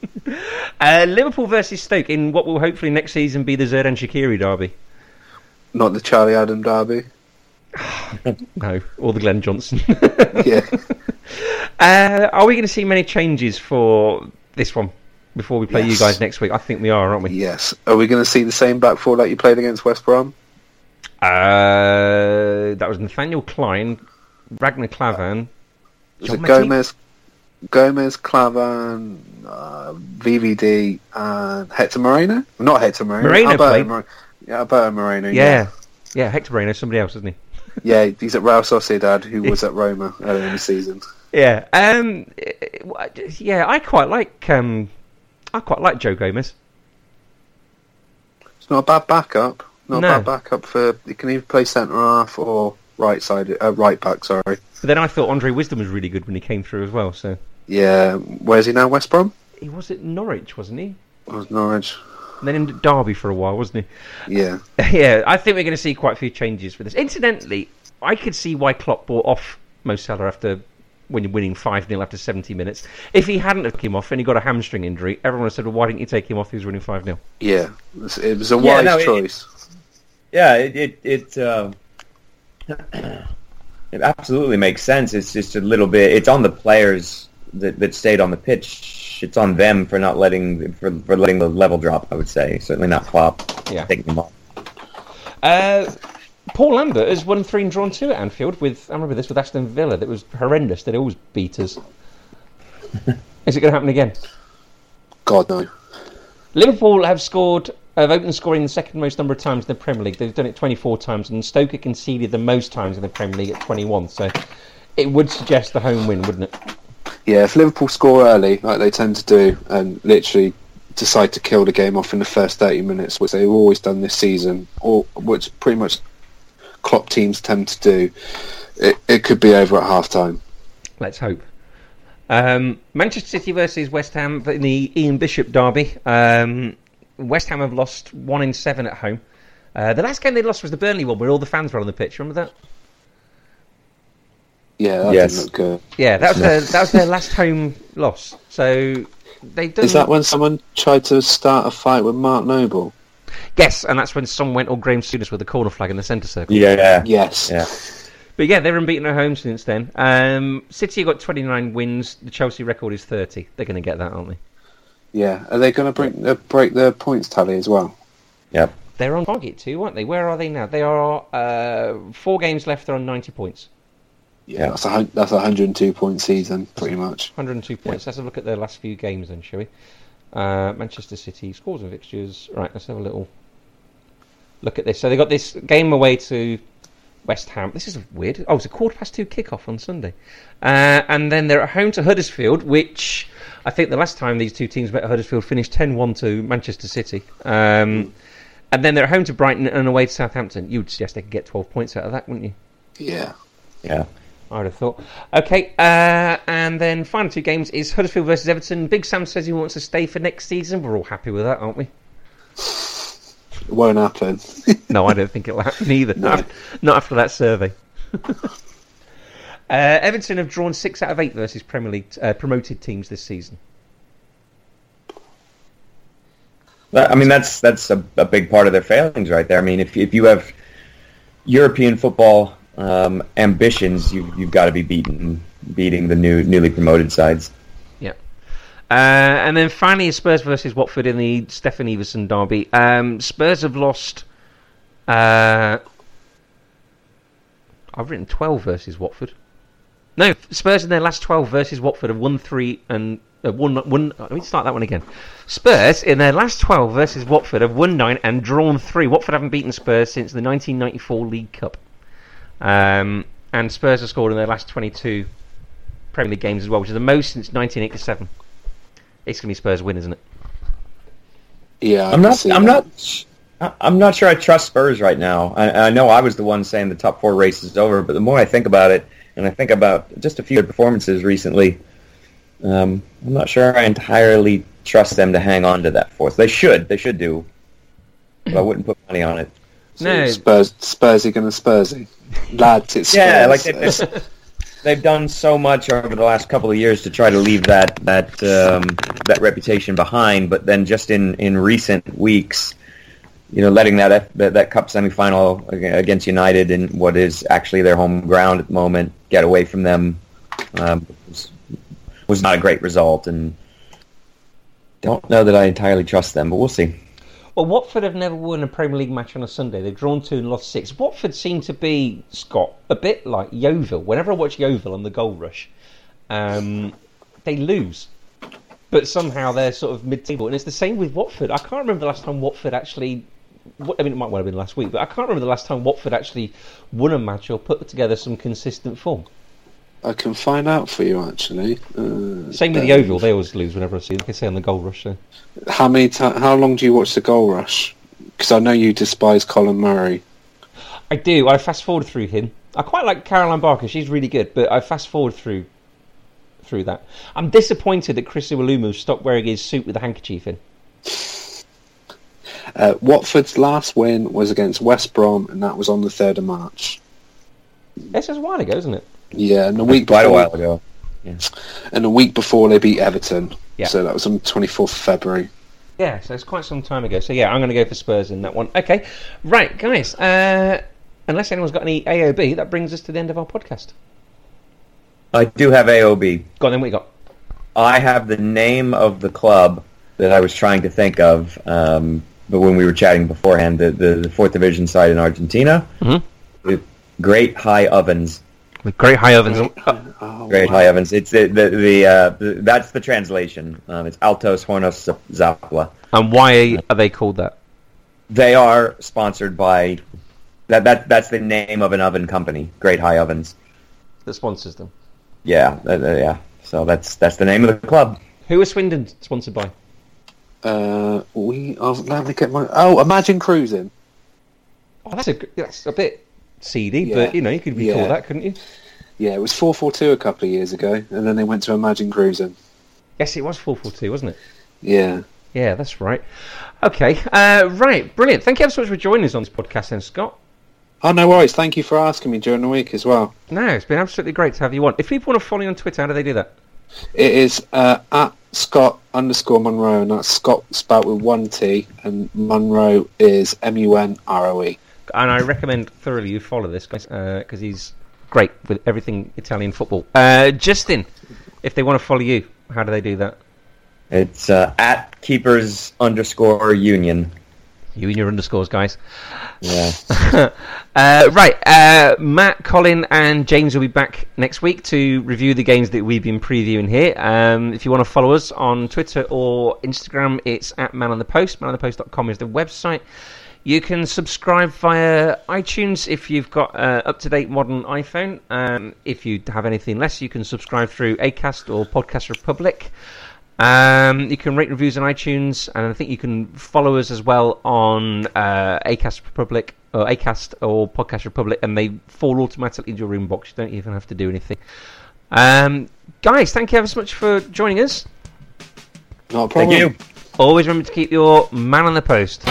uh, Liverpool versus Stoke in what will hopefully next season be the Xherdan Shaqiri derby. Not the Charlie Adam derby. no, or the Glenn Johnson. yeah. Uh, are we going to see many changes for this one before we play Yes. you guys next week? I think we are, aren't we? Yes. Are we going to see the same back four like you played against West Brom? Uh, that was Nathaniel Clyne, Ragnar Klavan. Was it? Gomez, Gomez, Klavan, uh, VVD, and Hector Moreno? Not Hector Moreno. Moreno Alberto played. Mor- yeah, Alberto Moreno. Yeah. Yeah, Hector Moreno, somebody else, isn't he? Yeah, he's at Real Sociedad, who was at Roma earlier in the season. Yeah. Um. Yeah, I quite like. Um. I quite like Joe Gomez. It's not a bad backup. Not No. a bad backup for. You can either play centre half or right side, uh, right back. Sorry. But then I thought Andre Wisdom was really good when he came through as well. So Yeah, where's he now? West Brom? he was at Norwich, wasn't he? Or Norwich? And then in Derby for a while, wasn't he? yeah, yeah, I think we're going to see quite a few changes for this. Incidentally, I could see why Klopp bought off Mo Salah after when you're winning five 0 after 70 minutes. If he hadn't have him off and he got a hamstring injury, everyone would have said, "Well, why didn't you take him off? He was winning five 0 Yeah. It was, it was a Yeah, wise no, it- choice. Yeah, it it it, uh, it absolutely makes sense. It's just a little bit. It's on the players that, that stayed on the pitch. It's on them for not letting for, for letting the level drop. I would say certainly not Klopp Yeah. taking them off. Uh, Paul Lambert has won three and drawn two at Anfield with I remember this with Aston Villa. That was horrendous. They always beat us. Is it going to happen again? God no. Liverpool have scored, have opened scoring the second most number of times in the Premier League. They've done it 24 times, and Stoke have conceded the most times in the Premier League at 21. So it would suggest the home win, wouldn't it? Yeah, if Liverpool score early, like they tend to do, and literally decide to kill the game off in the first 30 minutes, which they've always done this season, or which pretty much Klopp teams tend to do, it, it could be over at half time. Let's hope. Um, Manchester City versus West Ham in the Ian Bishop derby. Um, West Ham have lost one in seven at home. Uh, the last game they lost was the Burnley one, where all the fans were on the pitch. Remember that? Yeah, that Yes. didn't look good. Yeah, that was their that was their last home loss. So they've done. Is that when someone tried to start a fight with Mark Noble? Yes, and that's when some went all Graham Souness with the corner flag in the centre circle. Yeah, Yes. yeah. But yeah, they're unbeaten at home since then. Um, City have got 29 wins. The Chelsea record is 30. They're going to get that, aren't they? Yeah. Are they going to break, uh, break their points tally as well? Yep. They're on target too, aren't they? Where are they now? They are uh, four games left. They're on 90 points, Yeah, that's a that's a 102 point season, pretty much. 102 points. Let's have a look at their last few games then, shall we? Uh, Manchester City scores and fixtures. Right, let's have a little look at this. So they got this game away to West Ham. This is weird. Oh, it's a quarter past two kickoff on Sunday, uh, and then they're at home to Huddersfield, which I think the last time these two teams met at Huddersfield finished 10-1 to Manchester City. Um, and then they're at home to Brighton and away to Southampton. You would suggest they could get 12 points out of that, wouldn't you? Yeah. Yeah. I would have thought. Okay, uh, and then final two games is Huddersfield versus Everton. Big Sam says he wants to stay for next season. We're all happy with that, aren't we? It won't happen. No, I don't think it'll happen either. Not, not after that survey. uh, Everton have drawn six out of eight versus Premier League uh, promoted teams this season. I mean, that's that's a, a big part of their failings right there. I mean, if if you have European football um, ambitions, you you've got to be beating beating the new newly promoted sides. Uh, and then finally, Spurs versus Watford in the Steffen Iversen derby. Um, Spurs have lost. Uh, I've written 12 versus Watford. No, Spurs in their last 12 versus Watford have won three and uh, one. Let me start that one again. Spurs in their last 12 versus Watford have won nine and drawn three. Watford haven't beaten Spurs since the 1994 League Cup. Um, and Spurs have scored in their last 22 Premier League games as well, which is the most since 1987. It's going to be Spurs win, isn't it? Yeah, I I'm not. I'm that. not. I- I'm not sure I trust Spurs right now. I, I know I was the one saying the top four race is over, but the more I think about it, and I think about just a few performances recently, Um, I'm not sure I entirely trust them to hang on to that fourth. They should. They should do. But I wouldn't put money on it. So No. Spurs, Spursy gonna Spursy. Lads, it's Spurs. Yeah, like they've, they've done so much over the last couple of years to try to leave that that um, that reputation behind, but then just in, in recent weeks, you know, letting that F, that, that cup semifinal ag- against United in what is actually their home ground at the moment get away from them um, was, was not a great result, and don't know that I entirely trust them, but we'll see. Well, Watford have never won a Premier League match on a Sunday. They've drawn two and lost six. Watford seem to be, Scott, a bit like Yeovil. Whenever I watch Yeovil on the goal rush, um, they lose. But somehow they're sort of mid-table. And it's the same with Watford. I can't remember the last time Watford actually... I mean, it might well have been last week, but I can't remember the last time Watford actually won a match or put together some consistent form. I can find out for you actually. Uh, Same with the Yeovil. They always lose whenever I see them. Like I say on the goal rush. So. How many? how long do you watch the Goal Rush? Because I know you despise Colin Murray. I do. I fast forward through him. I quite like Caroline Barker. She's really good, but I fast forward through through that. I'm disappointed that Chris Iwelumo stopped wearing his suit with a handkerchief in. Uh, Watford's last win was against West Brom, and that was on the third of March. This was a while ago, isn't it? Yeah, and the week Quite a before, while ago. and the week before they beat Everton. Yeah. So that was on twenty fourth of February. Yeah, so it's quite some time ago. So yeah, I'm going to go for Spurs in that one. Okay, right, guys. Uh, unless anyone's got any AOB, that brings us to the end of our podcast. I do have AOB. Go on, then. What you got? I have the name of the club that I was trying to think of, um, but when we were chatting beforehand, the, the, the fourth division side in Argentina, Mhm. the Great High Ovens. With Great High Ovens. Oh, Great wow. High Ovens. It's the the, the, uh, that's the translation. Um, it's Altos Hornos Zapla. And why are they called that? They are sponsored by that that that's the name of an oven company. Great High Ovens. That sponsors them. Yeah, uh, uh, yeah. So that's that's the name of the club. Who is Swindon sponsored by? Uh, we. Oh, let me get my. Oh, Imagine Cruising. Oh, that's a g- that's a bit seedy, Yeah. but you know you could recall Yeah. that, couldn't you? Yeah, it was four four two a couple of years ago, and then they went to Imagine Cruising. Yes, it was four four two, wasn't it? Yeah. Yeah, that's right. Okay, uh, right, brilliant. Thank you ever so much for joining us on this podcast, then, Scott. Oh no worries. Thank you for asking me during the week as well. No, it's been absolutely great to have you on. If people want to follow you on Twitter, how do they do that? It is uh, at Scott underscore Munroe, and that's Scott spelled with one T, and Munroe is M U N R O E. And I recommend thoroughly you follow this guy because he's great with everything Italian football. Uh, Justin, if they want to follow you, how do they do that? It's uh, at keepers underscore union. You and your underscores, guys. Yeah. uh, right, uh, Matt, Colin, and James will be back next week to review the games that we've been previewing here. Um, if you want to follow us on Twitter or Instagram, it's at Man on the Post. ManOnThePost.com is the website. You can subscribe via iTunes if you've got uh, up-to-date modern iPhone. Um, if you have anything less, you can subscribe through Acast or Podcast Republic. Um, you can rate reviews on iTunes, and I think you can follow us as well on uh, Acast Republic or Acast or Podcast Republic, and they fall automatically into your inbox. You don't even have to do anything. Um, guys, thank you ever so much for joining us. Not a Thank problem. you. Always remember to keep your man on the post.